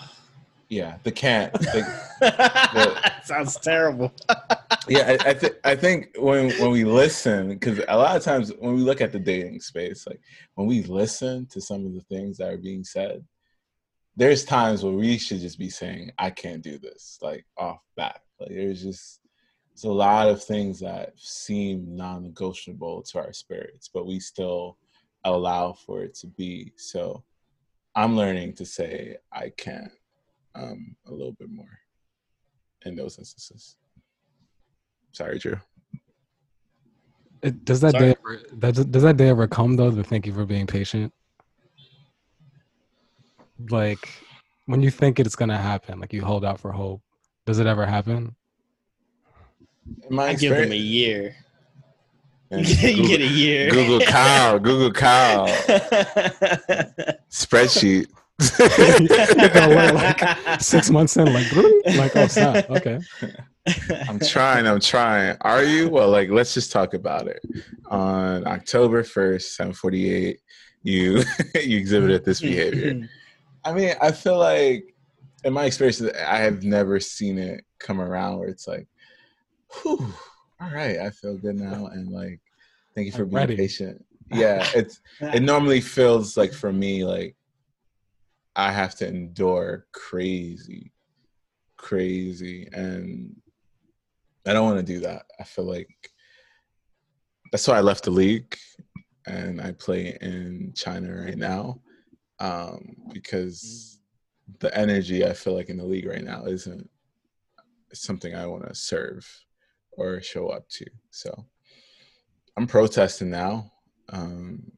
[SPEAKER 3] Yeah, the can't. The,
[SPEAKER 1] Sounds terrible.
[SPEAKER 3] yeah, I, I, th- I think when when we listen, because a lot of times when we look at the dating space, like when we listen to some of the things that are being said, there's times where we should just be saying, "I can't do this," like off bat. Like there's just it's a lot of things that seem non-negotiable to our spirits, but we still allow for it to be. So I'm learning to say I can't um, a little bit more in those instances. Sorry, Drew.
[SPEAKER 2] It, does that
[SPEAKER 1] Sorry.
[SPEAKER 2] day ever, does, does that day ever come though? To thank you for being patient. Like when you think it's gonna happen, like you hold out for hope. Does it ever happen?
[SPEAKER 3] In my
[SPEAKER 1] I give them a year.
[SPEAKER 3] And
[SPEAKER 1] you
[SPEAKER 3] Google,
[SPEAKER 1] get a year.
[SPEAKER 3] Google Cow, Google Cow, spreadsheet.
[SPEAKER 2] Gotta learn, like, Six months in, like, like oh snap, okay.
[SPEAKER 3] I'm trying. I'm trying. Are you? Well, like, let's just talk about it. On October 1st, 748, you you exhibited this mm-hmm. behavior. I mean, I feel like in my experience, I have never seen it come around where it's like, whew, all right, I feel good now. And like, thank you for
[SPEAKER 2] I'm
[SPEAKER 3] being
[SPEAKER 2] ready.
[SPEAKER 3] patient. Yeah, it's it normally feels like for me, like I have to endure crazy, crazy. And I don't want to do that. I feel like that's why I left the league and I play in China right now. Um, because the energy I feel like in the league right now isn't something I want to serve or show up to. So I'm protesting now. Um,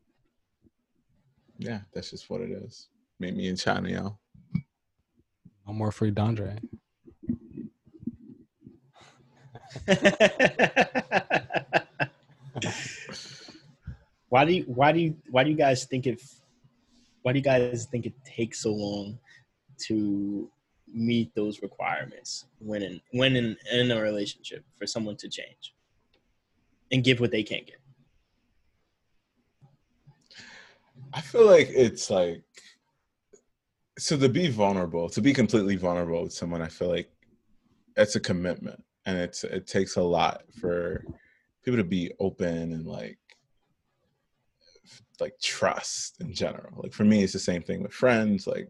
[SPEAKER 3] yeah, that's just what it is. Meet me in China, yo.
[SPEAKER 2] No more free Dondre.
[SPEAKER 1] why do you why do you why do you guys think it why do you guys think it takes so long to meet those requirements when in when in, in a relationship for someone to change and give what they can't get?
[SPEAKER 3] I feel like it's like so to be vulnerable, to be completely vulnerable with someone, I feel like it's a commitment and it's it takes a lot for people to be open and like like trust in general. Like for me it's the same thing with friends, like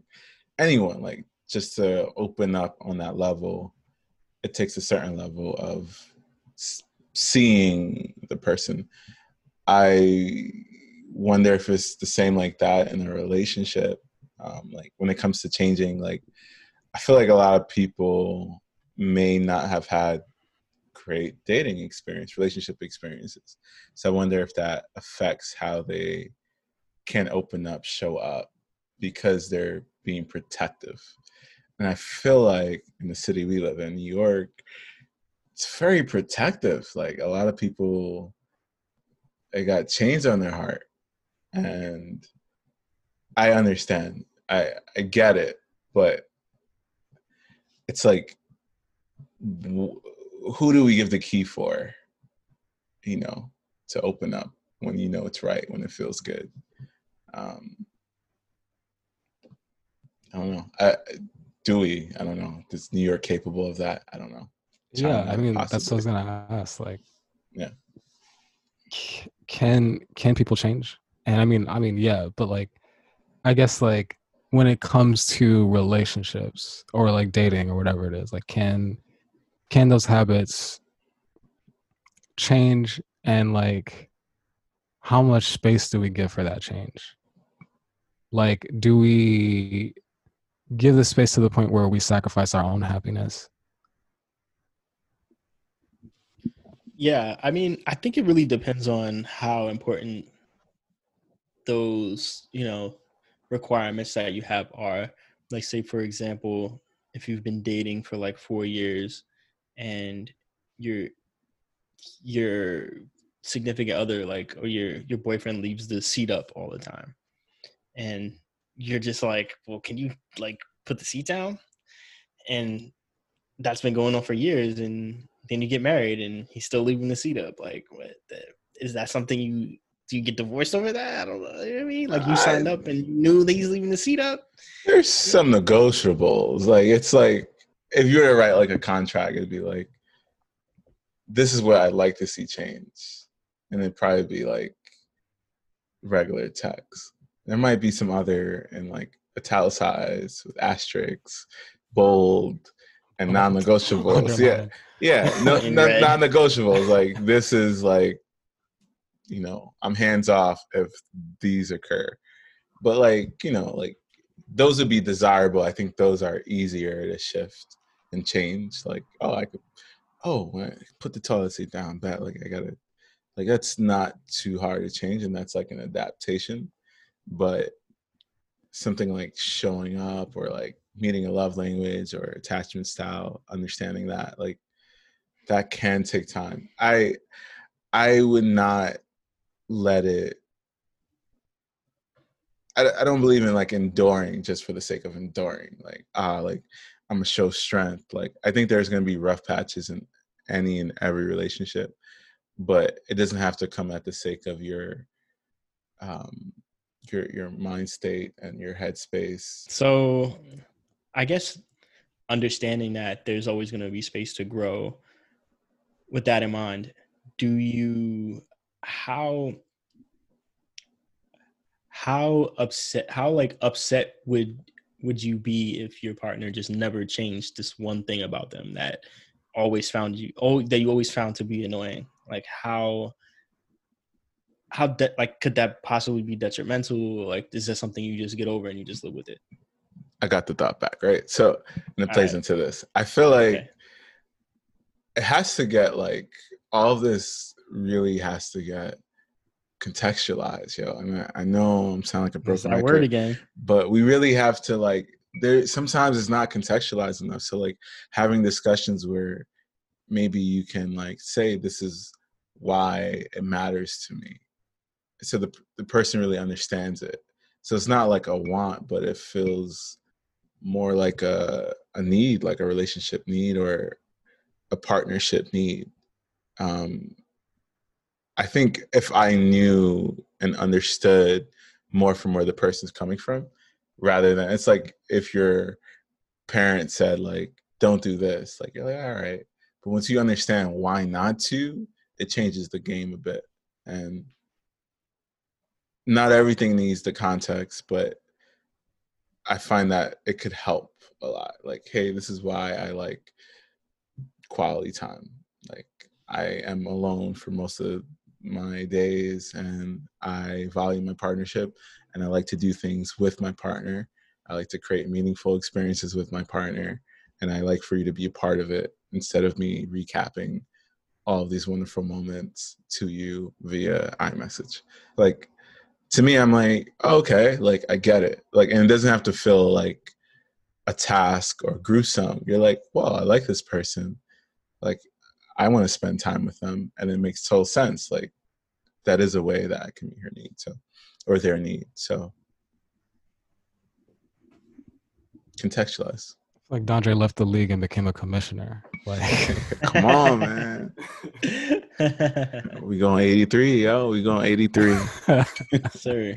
[SPEAKER 3] anyone, like just to open up on that level, it takes a certain level of seeing the person. I wonder if it's the same like that in a relationship. Um, like when it comes to changing, like I feel like a lot of people may not have had great dating experience, relationship experiences. So I wonder if that affects how they can open up, show up because they're being protective. And I feel like in the city we live in, New York, it's very protective. Like a lot of people, they got chains on their heart and I understand. I I get it, but it's like, wh- who do we give the key for? You know, to open up when you know it's right, when it feels good. Um, I don't know. I, do we? I don't know. Is New York capable of that? I don't know.
[SPEAKER 2] Yeah, I
[SPEAKER 3] China,
[SPEAKER 2] mean that's what I was gonna ask. Like,
[SPEAKER 3] Yeah.
[SPEAKER 2] can can people change? And I mean, I mean, yeah, but like, I guess like when it comes to relationships or like dating or whatever it is, like, can can those habits change? And like, how much space do we give for that change? Like, do we give the space to the point where we sacrifice our own happiness?
[SPEAKER 1] Yeah, I mean, I think it really depends on how important those, you know, requirements that you have are. Like, say, for example, if you've been dating for like four years and your your significant other, like, or your your boyfriend leaves the seat up all the time, and you're just like, well, can you like put the seat down? And that's been going on for years, and then you get married and he's still leaving the seat up. Like, what? The, is that something you do? You get divorced over that? I don't know. You know what I mean? Like, you signed
[SPEAKER 3] I-
[SPEAKER 1] up and you knew that he's leaving the seat up.
[SPEAKER 3] There's some negotiables. Like it's like if you were to write like a contract, it'd be like, this is what I'd like to see change. And it'd probably be like regular text. There might be some other in like italicized with asterisks, bold, and non-negotiables. Yeah. Yeah. No,
[SPEAKER 1] In
[SPEAKER 3] no
[SPEAKER 1] red.
[SPEAKER 3] non-negotiables. Like this is like, you know, I'm hands off if these occur. But like, you know, like those would be desirable. I think those are easier to shift and change. Like, oh, I could, oh, put the toilet seat down. Bet like I gotta, like that's not too hard to change, and that's like an adaptation. But something like showing up or like meeting a love language or attachment style, understanding that like that can take time. I I would not let it. I, I don't believe in like enduring just for the sake of enduring. Like ah, like I'm gonna show strength. Like I think there's gonna be rough patches in any and every relationship, but it doesn't have to come at the sake of your um your your mind state and your headspace.
[SPEAKER 1] So, I guess understanding that there's always going to be space to grow. With that in mind, do you how how upset how like upset would would you be if your partner just never changed this one thing about them that always found you oh that you always found to be annoying like how how de- like could that possibly be detrimental like is that something you just get over and you just live with it
[SPEAKER 3] I got the thought back, right? So and it plays right. into this. I feel like okay. it has to get like all this really has to get contextualized, yo. I mean, I know I'm sounding like a broken
[SPEAKER 1] record, word again,
[SPEAKER 3] but we really have to like. There sometimes it's not contextualized enough. So like having discussions where maybe you can like say this is why it matters to me, so the the person really understands it. So it's not like a want, but it feels more like a a need, like a relationship need or a partnership need. Um, I think if I knew and understood more from where the person's coming from, rather than it's like if your parent said like, "Don't do this," like you're like, "All right," but once you understand why not to, it changes the game a bit. And not everything needs the context, but I find that it could help a lot. Like, hey, this is why I like quality time. Like, I am alone for most of my days and I value my partnership and I like to do things with my partner. I like to create meaningful experiences with my partner and I like for you to be a part of it instead of me recapping all of these wonderful moments to you via iMessage. Like to me, I'm like, okay, like I get it. Like, and it doesn't have to feel like a task or gruesome. You're like, well, I like this person. Like, I want to spend time with them. And it makes total sense. Like, that is a way that I can meet her need. So, or their need. So, contextualize.
[SPEAKER 2] Like Dondre left the league and became a commissioner. Like,
[SPEAKER 3] come on, man. we going 83, yo. We going 83.
[SPEAKER 1] Sir.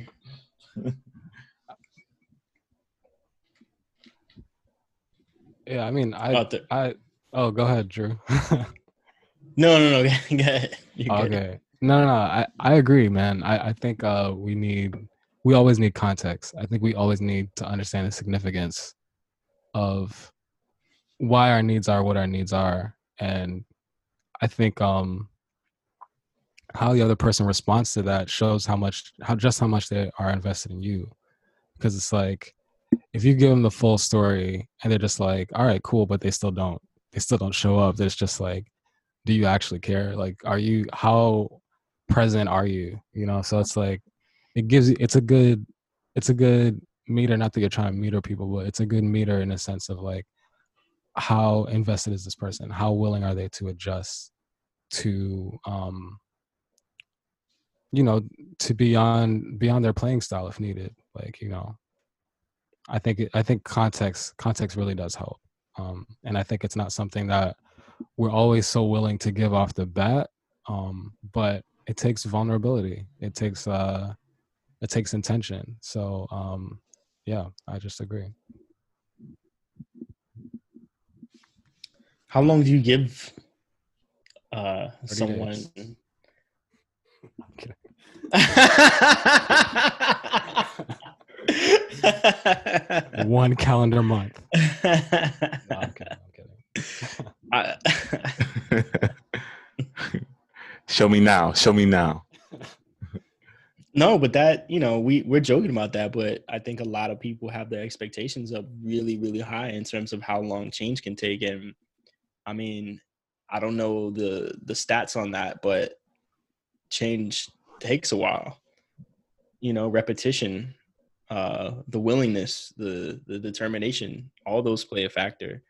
[SPEAKER 2] Yeah, I mean, I, I, oh, go ahead, Drew.
[SPEAKER 1] No, no, no,
[SPEAKER 2] okay, no, no, no, I, I agree, man. I, I think uh, we need, we always need context. I think we always need to understand the significance of why our needs are what our needs are. And i think um how the other person responds to that shows how much how just how much they are invested in you. Because it's like if you give them the full story and they're just like all right cool but they still don't they still don't show up. There's just like do you actually care? Like are you how present are you? You know so it's like it gives you it's a good it's a good meter not that you're trying to meter people but it's a good meter in a sense of like how invested is this person? How willing are they to adjust to um you know to be on beyond their playing style if needed? Like you know i think i think context context really does help. Um and i think it's not something that we're always so willing to give off the bat um but it takes vulnerability. It takes uh it takes intention. So um yeah i just agree.
[SPEAKER 1] How long do you give uh someone?
[SPEAKER 2] one calendar month. No, I'm kidding, I'm
[SPEAKER 3] kidding. show me now show me now
[SPEAKER 1] no, but that you know we we're joking about that, but I think a lot of people have their expectations up really really high in terms of how long change can take, and I mean, I don't know the the stats on that, but change takes a while. You know, repetition, uh, the willingness, the the determination, all those play a factor,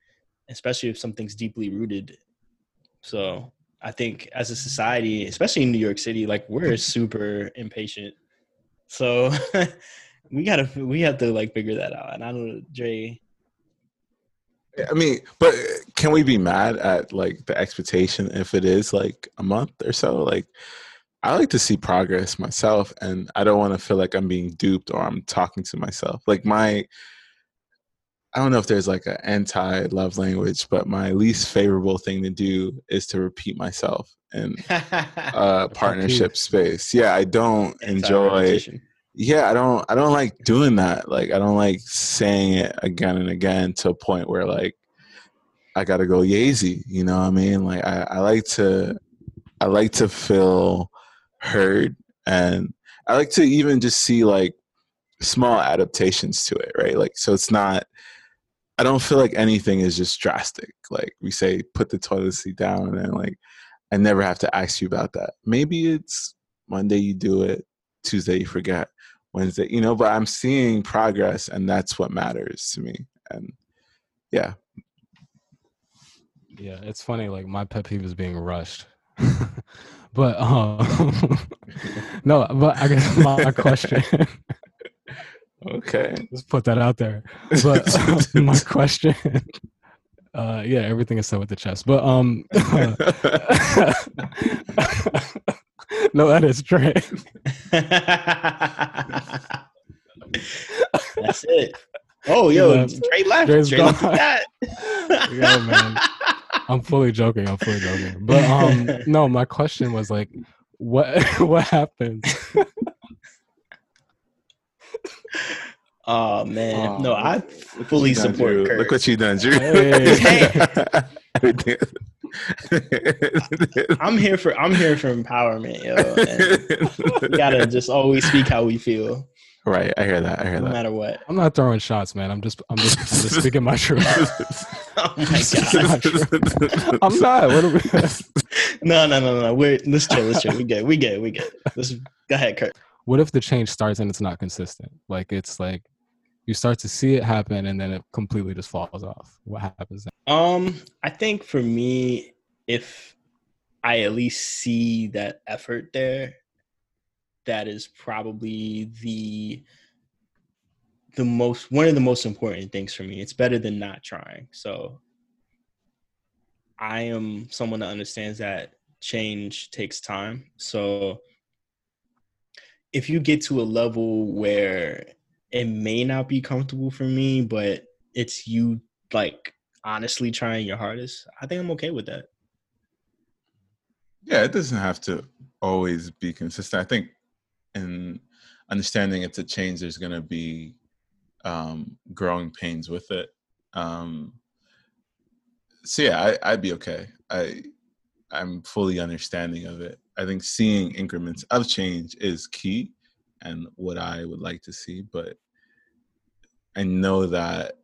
[SPEAKER 1] especially if something's deeply rooted. So I think as a society, especially in New York City, like we're super impatient. So we gotta we have to like figure that out. And I don't know, Dre.
[SPEAKER 3] I mean, but can we be mad at like the expectation if it is like a month or so? Like, I like to see progress myself, and I don't want to feel like I'm being duped or I'm talking to myself. Like my, I don't know if there's like an anti love language, but my least favorable thing to do is to repeat myself in uh, a partnership space. Yeah, I don't enjoy. Yeah, I don't. I don't like doing that. Like, I don't like saying it again and again to a point where like I gotta go yazy. You know what I mean? Like, I, I like to. I like to feel heard, and I like to even just see like small adaptations to it. Right? Like, so it's not. I don't feel like anything is just drastic. Like we say, put the toilet seat down, and like I never have to ask you about that. Maybe it's Monday you do it, Tuesday you forget, Wednesday, you know, but I'm seeing progress and that's what matters to me. And yeah.
[SPEAKER 2] Yeah, it's funny. Like my pet peeve is being rushed. but um, no, but I guess my question.
[SPEAKER 3] Okay.
[SPEAKER 2] Let's put that out there. But my question. Uh, yeah, everything is said with the chest. But um, no, that is Trey.
[SPEAKER 1] That's it. Oh, yo,
[SPEAKER 2] left.
[SPEAKER 1] Trey left.
[SPEAKER 2] Dre's
[SPEAKER 1] Trey left
[SPEAKER 2] gone.
[SPEAKER 1] that.
[SPEAKER 2] Yeah, man. I'm fully joking. I'm fully joking. But um, no, my question was like, what what happens?
[SPEAKER 1] Oh man,
[SPEAKER 3] Oh,
[SPEAKER 1] no, I fully
[SPEAKER 3] You done,
[SPEAKER 1] support
[SPEAKER 3] Drew.
[SPEAKER 1] Kurt.
[SPEAKER 3] Look what you done, Drew.
[SPEAKER 2] Hey.
[SPEAKER 1] I'm here for I'm here for empowerment, yo. And we gotta just always speak how we feel,
[SPEAKER 3] right, I hear that. I hear
[SPEAKER 1] no
[SPEAKER 3] that.
[SPEAKER 1] No matter what.
[SPEAKER 2] I'm not throwing shots, man. I'm just I'm just, I'm just speaking my truth.
[SPEAKER 1] Oh my god.
[SPEAKER 2] I'm not. What are we?
[SPEAKER 1] No, no, no, no. We're let's chill, let's chill. We good, we good, we good. Let's go ahead, Kurt.
[SPEAKER 2] What if the change starts and it's not consistent? Like it's like you start to see it happen and then it completely just falls off. What happens then?
[SPEAKER 1] Um, I think for me, if I at least see that effort there, that is probably the the most one of the most important things for me. It's better than not trying. So I am someone that understands that change takes time. So if you get to a level where it may not be comfortable for me, but it's you like honestly trying your hardest, I think I'm okay with that.
[SPEAKER 3] Yeah, it doesn't have to always be consistent. I think in understanding it's a change, there's going to be um, growing pains with it. Um, so yeah, I, I'd be okay. I I'm fully understanding of it. I think seeing increments of change is key, and what I would like to see. But I know that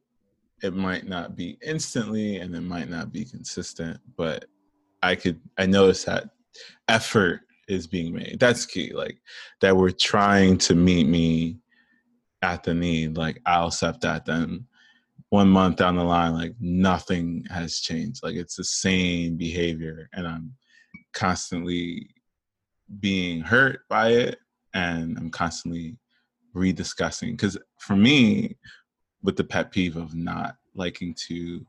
[SPEAKER 3] it might not be instantly, and it might not be consistent. But I could I notice that effort is being made. That's key. Like that we're trying to meet me at the need. Like I'll accept that then one month down the line, like nothing has changed. Like it's the same behavior and I'm constantly being hurt by it and I'm constantly rediscussing. Cause for me, with the pet peeve of not liking to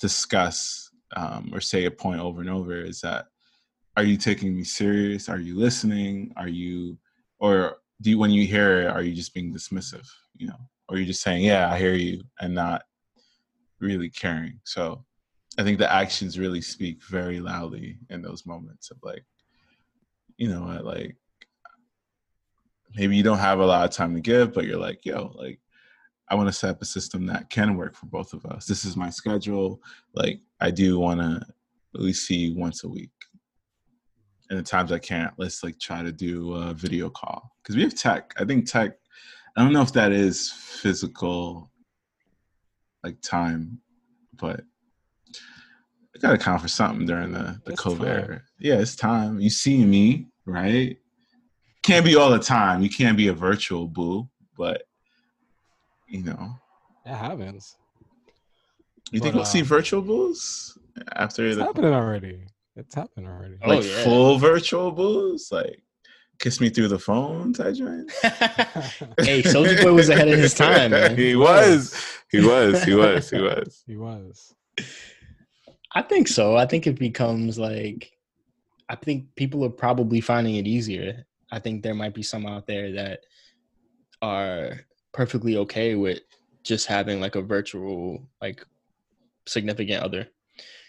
[SPEAKER 3] discuss um, or say a point over and over is that are you taking me serious? Are you listening? Are you, or do you, when you hear it, are you just being dismissive? You know, or you're just saying, yeah, I hear you, and not really caring. So I think the actions really speak very loudly in those moments of like, you know, what, like maybe you don't have a lot of time to give, but you're like, yo, like I want to set up a system that can work for both of us. This is my schedule. Like I do want to at least see you once a week. And the times I can't, let's like try to do a video call because we have tech. I think tech. I don't know if that is physical, like time, but I gotta count for something during the the
[SPEAKER 2] It's
[SPEAKER 3] COVID
[SPEAKER 2] time.
[SPEAKER 3] era. Yeah, it's time. You see me, right? Can't be all the time. You can't be a virtual boo, but you know,
[SPEAKER 2] It happens.
[SPEAKER 3] you think we'll see
[SPEAKER 2] uh,
[SPEAKER 3] virtual boos after
[SPEAKER 2] It's
[SPEAKER 3] the
[SPEAKER 2] happening already. It's happened already.
[SPEAKER 1] Oh,
[SPEAKER 3] like
[SPEAKER 1] yeah.
[SPEAKER 3] full virtual booze, like kiss me through the phone type joint.
[SPEAKER 1] hey, Soldier Boy was ahead of his time, man.
[SPEAKER 3] he was. He was. He was. He was.
[SPEAKER 2] he was.
[SPEAKER 1] I think so. I think it becomes like, I think people are probably finding it easier. I think there might be some out there that are perfectly okay with just having like a virtual, like significant other,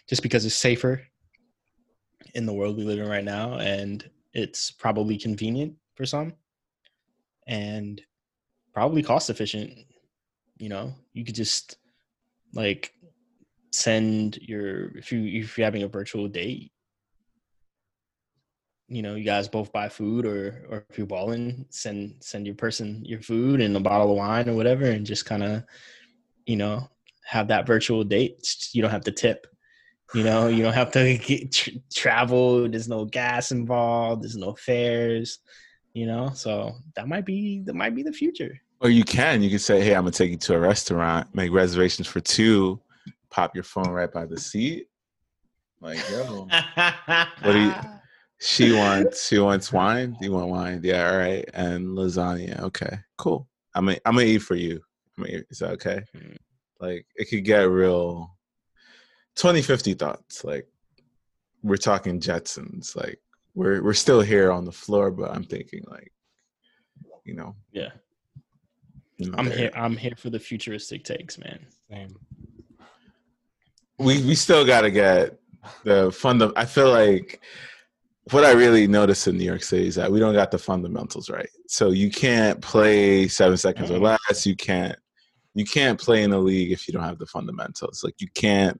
[SPEAKER 1] just because it's safer in the world we live in right now. And it's probably convenient for some and probably cost efficient. You know, you could just like send your if you if you're having a virtual date you know you guys both buy food or or if you're balling send send your person your food and a bottle of wine or whatever and just kind of you know have that virtual date you don't have to tip you know you don't have to get, tr- travel there's no gas involved there's no fares you know so that might be that might be the future
[SPEAKER 3] Or you can. You can say, "Hey, I'm gonna take you to a restaurant. Make reservations for two. Pop your phone right by the seat. Like, yo,
[SPEAKER 1] what
[SPEAKER 3] do you- she wants she wants wine. You want wine? Yeah, all right. And lasagna. Okay, cool. I'm gonna I'm gonna eat for you. I'm gonna eat. Is that okay?
[SPEAKER 1] Mm.
[SPEAKER 3] Like, it could get real. 2050 thoughts. Like, we're talking Jetsons. Like, we're we're still here on the floor, but I'm thinking like, you know,
[SPEAKER 1] yeah
[SPEAKER 3] you know,
[SPEAKER 1] i'm
[SPEAKER 3] there-
[SPEAKER 1] here i'm here for the futuristic takes man
[SPEAKER 2] Same.
[SPEAKER 3] we we still got to get the funda. I feel like what I really notice in New York City is that we don't got the fundamentals right. So you can't play seven seconds or
[SPEAKER 1] Mm.
[SPEAKER 3] less. You can't you can't play in the league if you don't have the fundamentals. Like you can't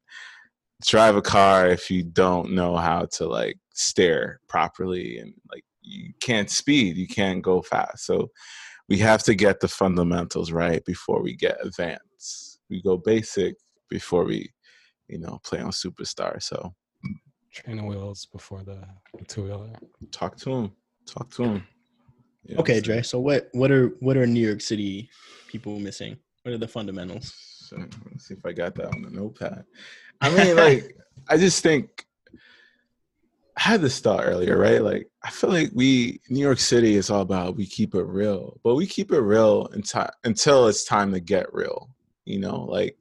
[SPEAKER 3] drive a car if you don't know how to like steer properly and like you can't speed. You can't go fast. So we have to get the fundamentals right before we get advanced. We go basic before we you know, play on Superstar. So
[SPEAKER 2] Training wheels before the two wheeler.
[SPEAKER 3] talk to him. Talk to him. You know
[SPEAKER 1] okay
[SPEAKER 3] what
[SPEAKER 1] dre so what what are what are new york city people missing what are the fundamentals?
[SPEAKER 3] So, let's see if I got that on the notepad. I mean, like, I just think I had this thought earlier, right? Like, I feel like we New York City is all about we keep it real, but we keep it real until until it's time to get real. You know, like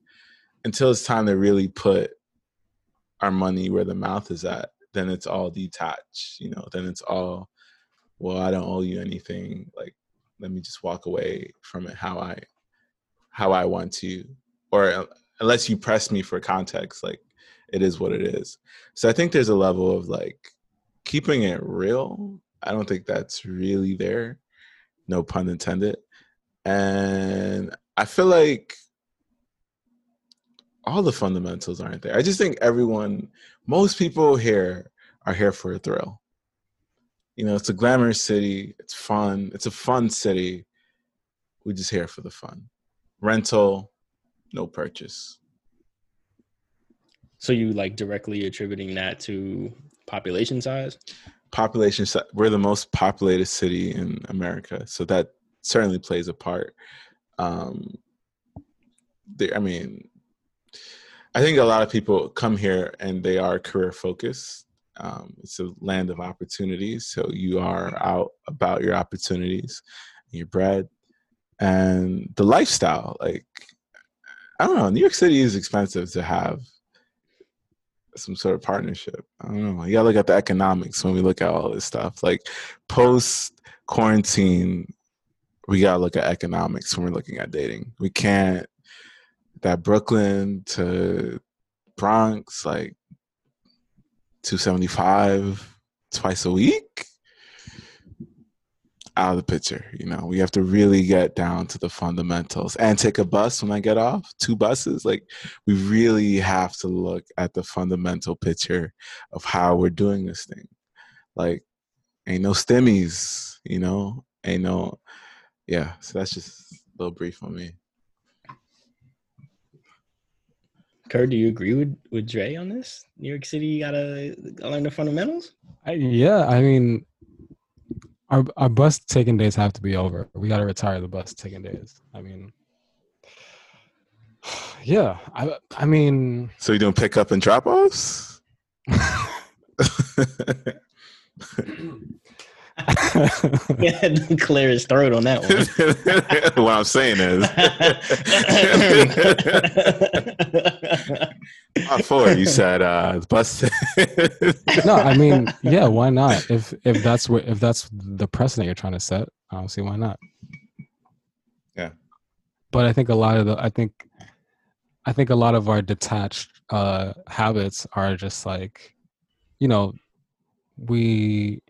[SPEAKER 3] until it's time to really put our money where the mouth is at. Then it's all detached. You know, then it's all, well, I don't owe you anything. Like, let me just walk away from it how I how I want to, or uh, unless you press me for context, like it is what it is. So I think there's a level of like keeping it real. I don't think that's really there, no pun intended. And I feel like all the fundamentals aren't there. I just think everyone, most people here are here for a thrill. You know, it's a glamorous city. It's fun. It's a fun city. We're just here for the fun rental, no purchase.
[SPEAKER 1] so you like directly attributing that to population size
[SPEAKER 3] Population, si- we're the most populated city in America, so that certainly plays a part. Um, there, I mean, I think a lot of people come here and they are career focused. Um, it's a land of opportunities, so you are out about your opportunities, your bread, and the lifestyle. Like, I don't know, New York City is expensive to have some sort of partnership. I don't know. You gotta look at the economics when we look at all this stuff. Like post quarantine, we gotta look at economics when we're looking at dating. We can't that Brooklyn to Bronx, like two seventy five twice a week. Out of the picture, you know, we have to really get down to the fundamentals and take a bus when I get off, two buses. Like, we really have to look at the fundamental picture of how we're doing this thing. Like, ain't no stimmies, you know, ain't no, yeah. So that's just a little brief on me.
[SPEAKER 1] Kurt, do you agree with with Dre on this? New York City, you gotta, gotta learn the fundamentals.
[SPEAKER 2] I, yeah, I mean, our our bus taking days have to be over. We got to retire the bus taking days. I mean, yeah, I I mean,
[SPEAKER 3] So you doing pickup and drop offs?
[SPEAKER 1] He had to clear his throat on that one.
[SPEAKER 3] what I'm saying is, on four, you said uh, it's busted.
[SPEAKER 2] no, I mean, yeah, why not? If if that's what if that's the precedent you're trying to set, I don't see why not.
[SPEAKER 3] Yeah.
[SPEAKER 2] But I think a lot of the I think I think a lot of our detached uh habits are just like, you know, we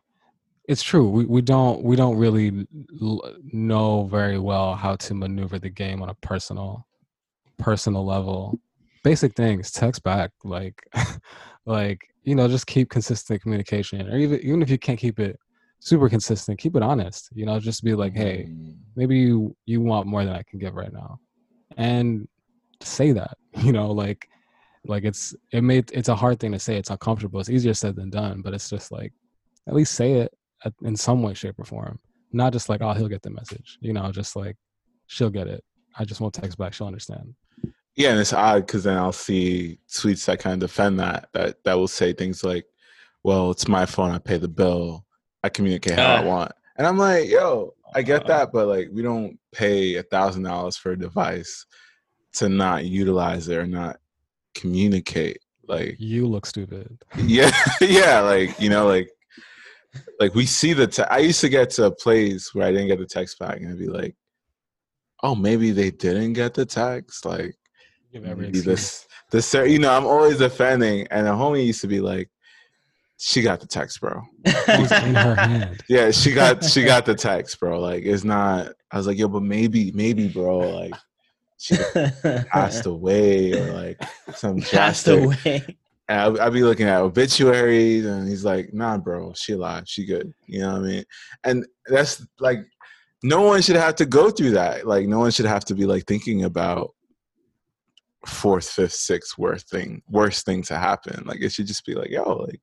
[SPEAKER 2] it's true. We we don't we don't really l- know very well how to maneuver the game on a personal personal level. Basic things, text back, like like you know, just keep consistent communication, or even even if you can't keep it super consistent, keep it honest. You know, just be like, hey, mm. maybe you you want more than I can give right now, and say that. You know, like like it's it made it's a hard thing to say. It's uncomfortable. It's easier said than done, but it's just like at least say it in some way, shape, or form. Not just like, oh, he'll get the message. You know, just like she'll get it. I just won't text back. She'll understand.
[SPEAKER 3] Yeah, and it's odd because then I'll see tweets that kind of defend that that that will say things like, "Well, it's my phone. I pay the bill. I communicate how I
[SPEAKER 1] Ah.
[SPEAKER 3] want." And I'm like, "Yo, I get
[SPEAKER 1] Uh.
[SPEAKER 3] that, but like, we don't pay a thousand dollars for a device to not utilize it or not communicate." Like,
[SPEAKER 2] You look stupid.
[SPEAKER 3] yeah, yeah, like you know, like like we see the. Te- I used to get to plays where I didn't get the text back, and I'd be like, "Oh, maybe they didn't get the text." Like maybe
[SPEAKER 2] excuse.
[SPEAKER 3] this the ser- you know i'm always defending and a homie used to be like she got the text bro
[SPEAKER 2] in her hand.
[SPEAKER 3] yeah she got she got the text bro like it's not i was like yo but maybe maybe bro like she passed away or like some
[SPEAKER 1] Passed
[SPEAKER 3] drastic I'd, I'd be looking at obituaries and he's like nah bro she alive she good. You know what i mean? And that's like no one should have to go through that. Like no one should have to be like thinking about fourth fifth sixth worst thing worst thing to happen. Like it should just be like yo like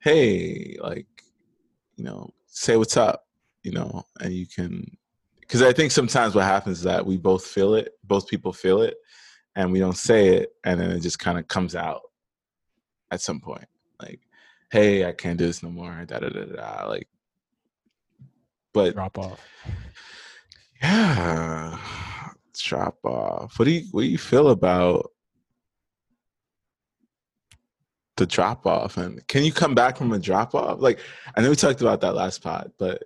[SPEAKER 3] hey like you know say what's up you know? And you can because i think sometimes what happens is that we both feel it both people feel it and we don't say it and then it just kind of comes out at some point like hey i can't do this no more da da da da like but
[SPEAKER 2] Drop off.
[SPEAKER 3] yeah drop off. What do you what do you feel about the drop off? And can you come back from a drop off? Like i know we talked about that last pod but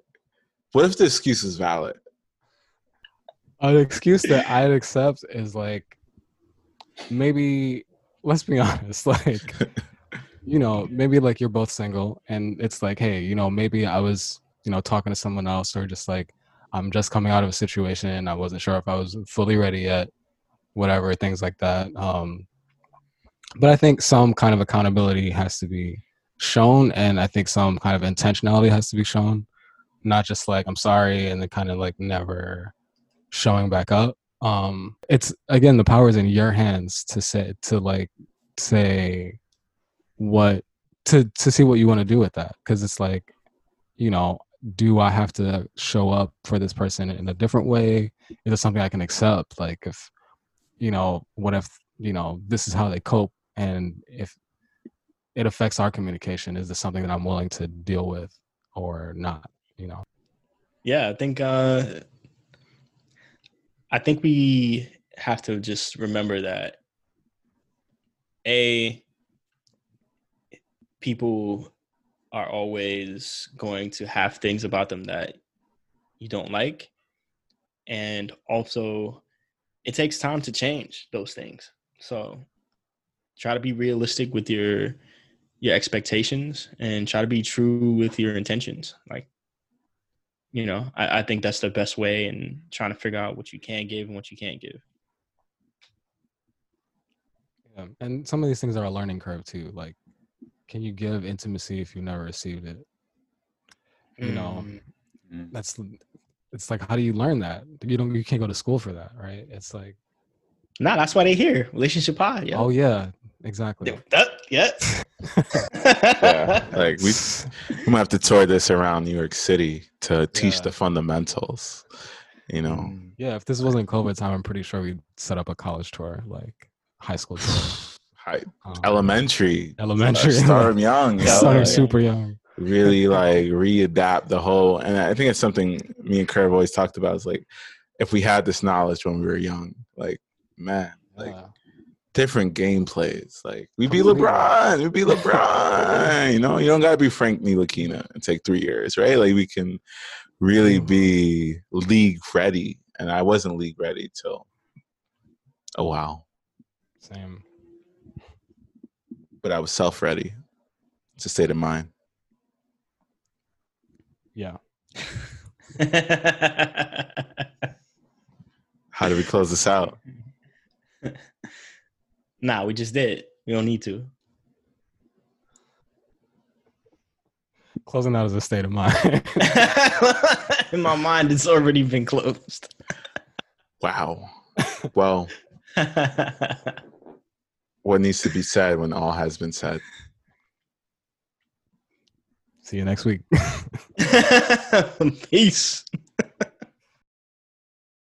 [SPEAKER 3] what if the excuse is valid?
[SPEAKER 2] An excuse that I'd accept is like maybe let's be honest, like you know, maybe like you're both single and it's like, hey, you know, maybe I was, you know, talking to someone else or just like I'm just coming out of a situation and I wasn't sure if I was fully ready yet, whatever, things like that. Um but I think some kind of accountability has to be shown and I think some kind of intentionality has to be shown. Not just like I'm sorry and then kind of like never showing back up. Um it's again the power is in your hands to say to like say what to to see what you want to do with that. Because it's like you know do i have to show up for this person in a different way? Is it something i can accept? Like if you know what if you know this is how they cope and if it affects our communication is this something that i'm willing to deal with or not you know?
[SPEAKER 1] Yeah, I think uh I think we have to just remember that a people are always going to have things about them that you don't like. And also it takes time to change those things. So try to be realistic with your your expectations and try to be true with your intentions. Like you know I, I think that's the best way in trying to figure out what you can give and what you can't give.
[SPEAKER 2] Yeah. and some of these things are a learning curve too. Like can you give intimacy if you never received it? You know
[SPEAKER 1] Mm.
[SPEAKER 2] that's it's like how do you learn that? You don't you can't go to school for that right? It's like
[SPEAKER 1] nah that's why they here. Relationship pod yeah
[SPEAKER 2] oh yeah exactly.
[SPEAKER 1] That, yeah
[SPEAKER 3] yeah like we we might have to tour this around new york city to teach
[SPEAKER 2] Yeah.
[SPEAKER 3] the fundamentals you know?
[SPEAKER 1] Mm.
[SPEAKER 2] yeah if this wasn't covid time i'm pretty sure we'd set up a college tour like high school tour
[SPEAKER 3] High,
[SPEAKER 2] Um,
[SPEAKER 3] elementary.
[SPEAKER 2] Elementary.
[SPEAKER 3] Start 'em young.
[SPEAKER 1] Yeah.
[SPEAKER 2] super young.
[SPEAKER 3] really like readapt the whole and i think it's something me and Curve always talked about is like if we had this knowledge when we were young like man like different gameplays like we'd be lebron we'd be lebron you know you don't gotta be frank Ntilikina and take three years right like we can really be league ready and i wasn't league ready till a while
[SPEAKER 2] Same.
[SPEAKER 3] But i was self ready it's a state of mind
[SPEAKER 2] Yeah.
[SPEAKER 3] how do we close this out
[SPEAKER 1] nah, we just did. We don't need to.
[SPEAKER 2] Closing out is a state of mind.
[SPEAKER 1] In my mind, it's already been closed.
[SPEAKER 3] wow well what needs to be said when all has been said.
[SPEAKER 2] See you next week.
[SPEAKER 1] Peace.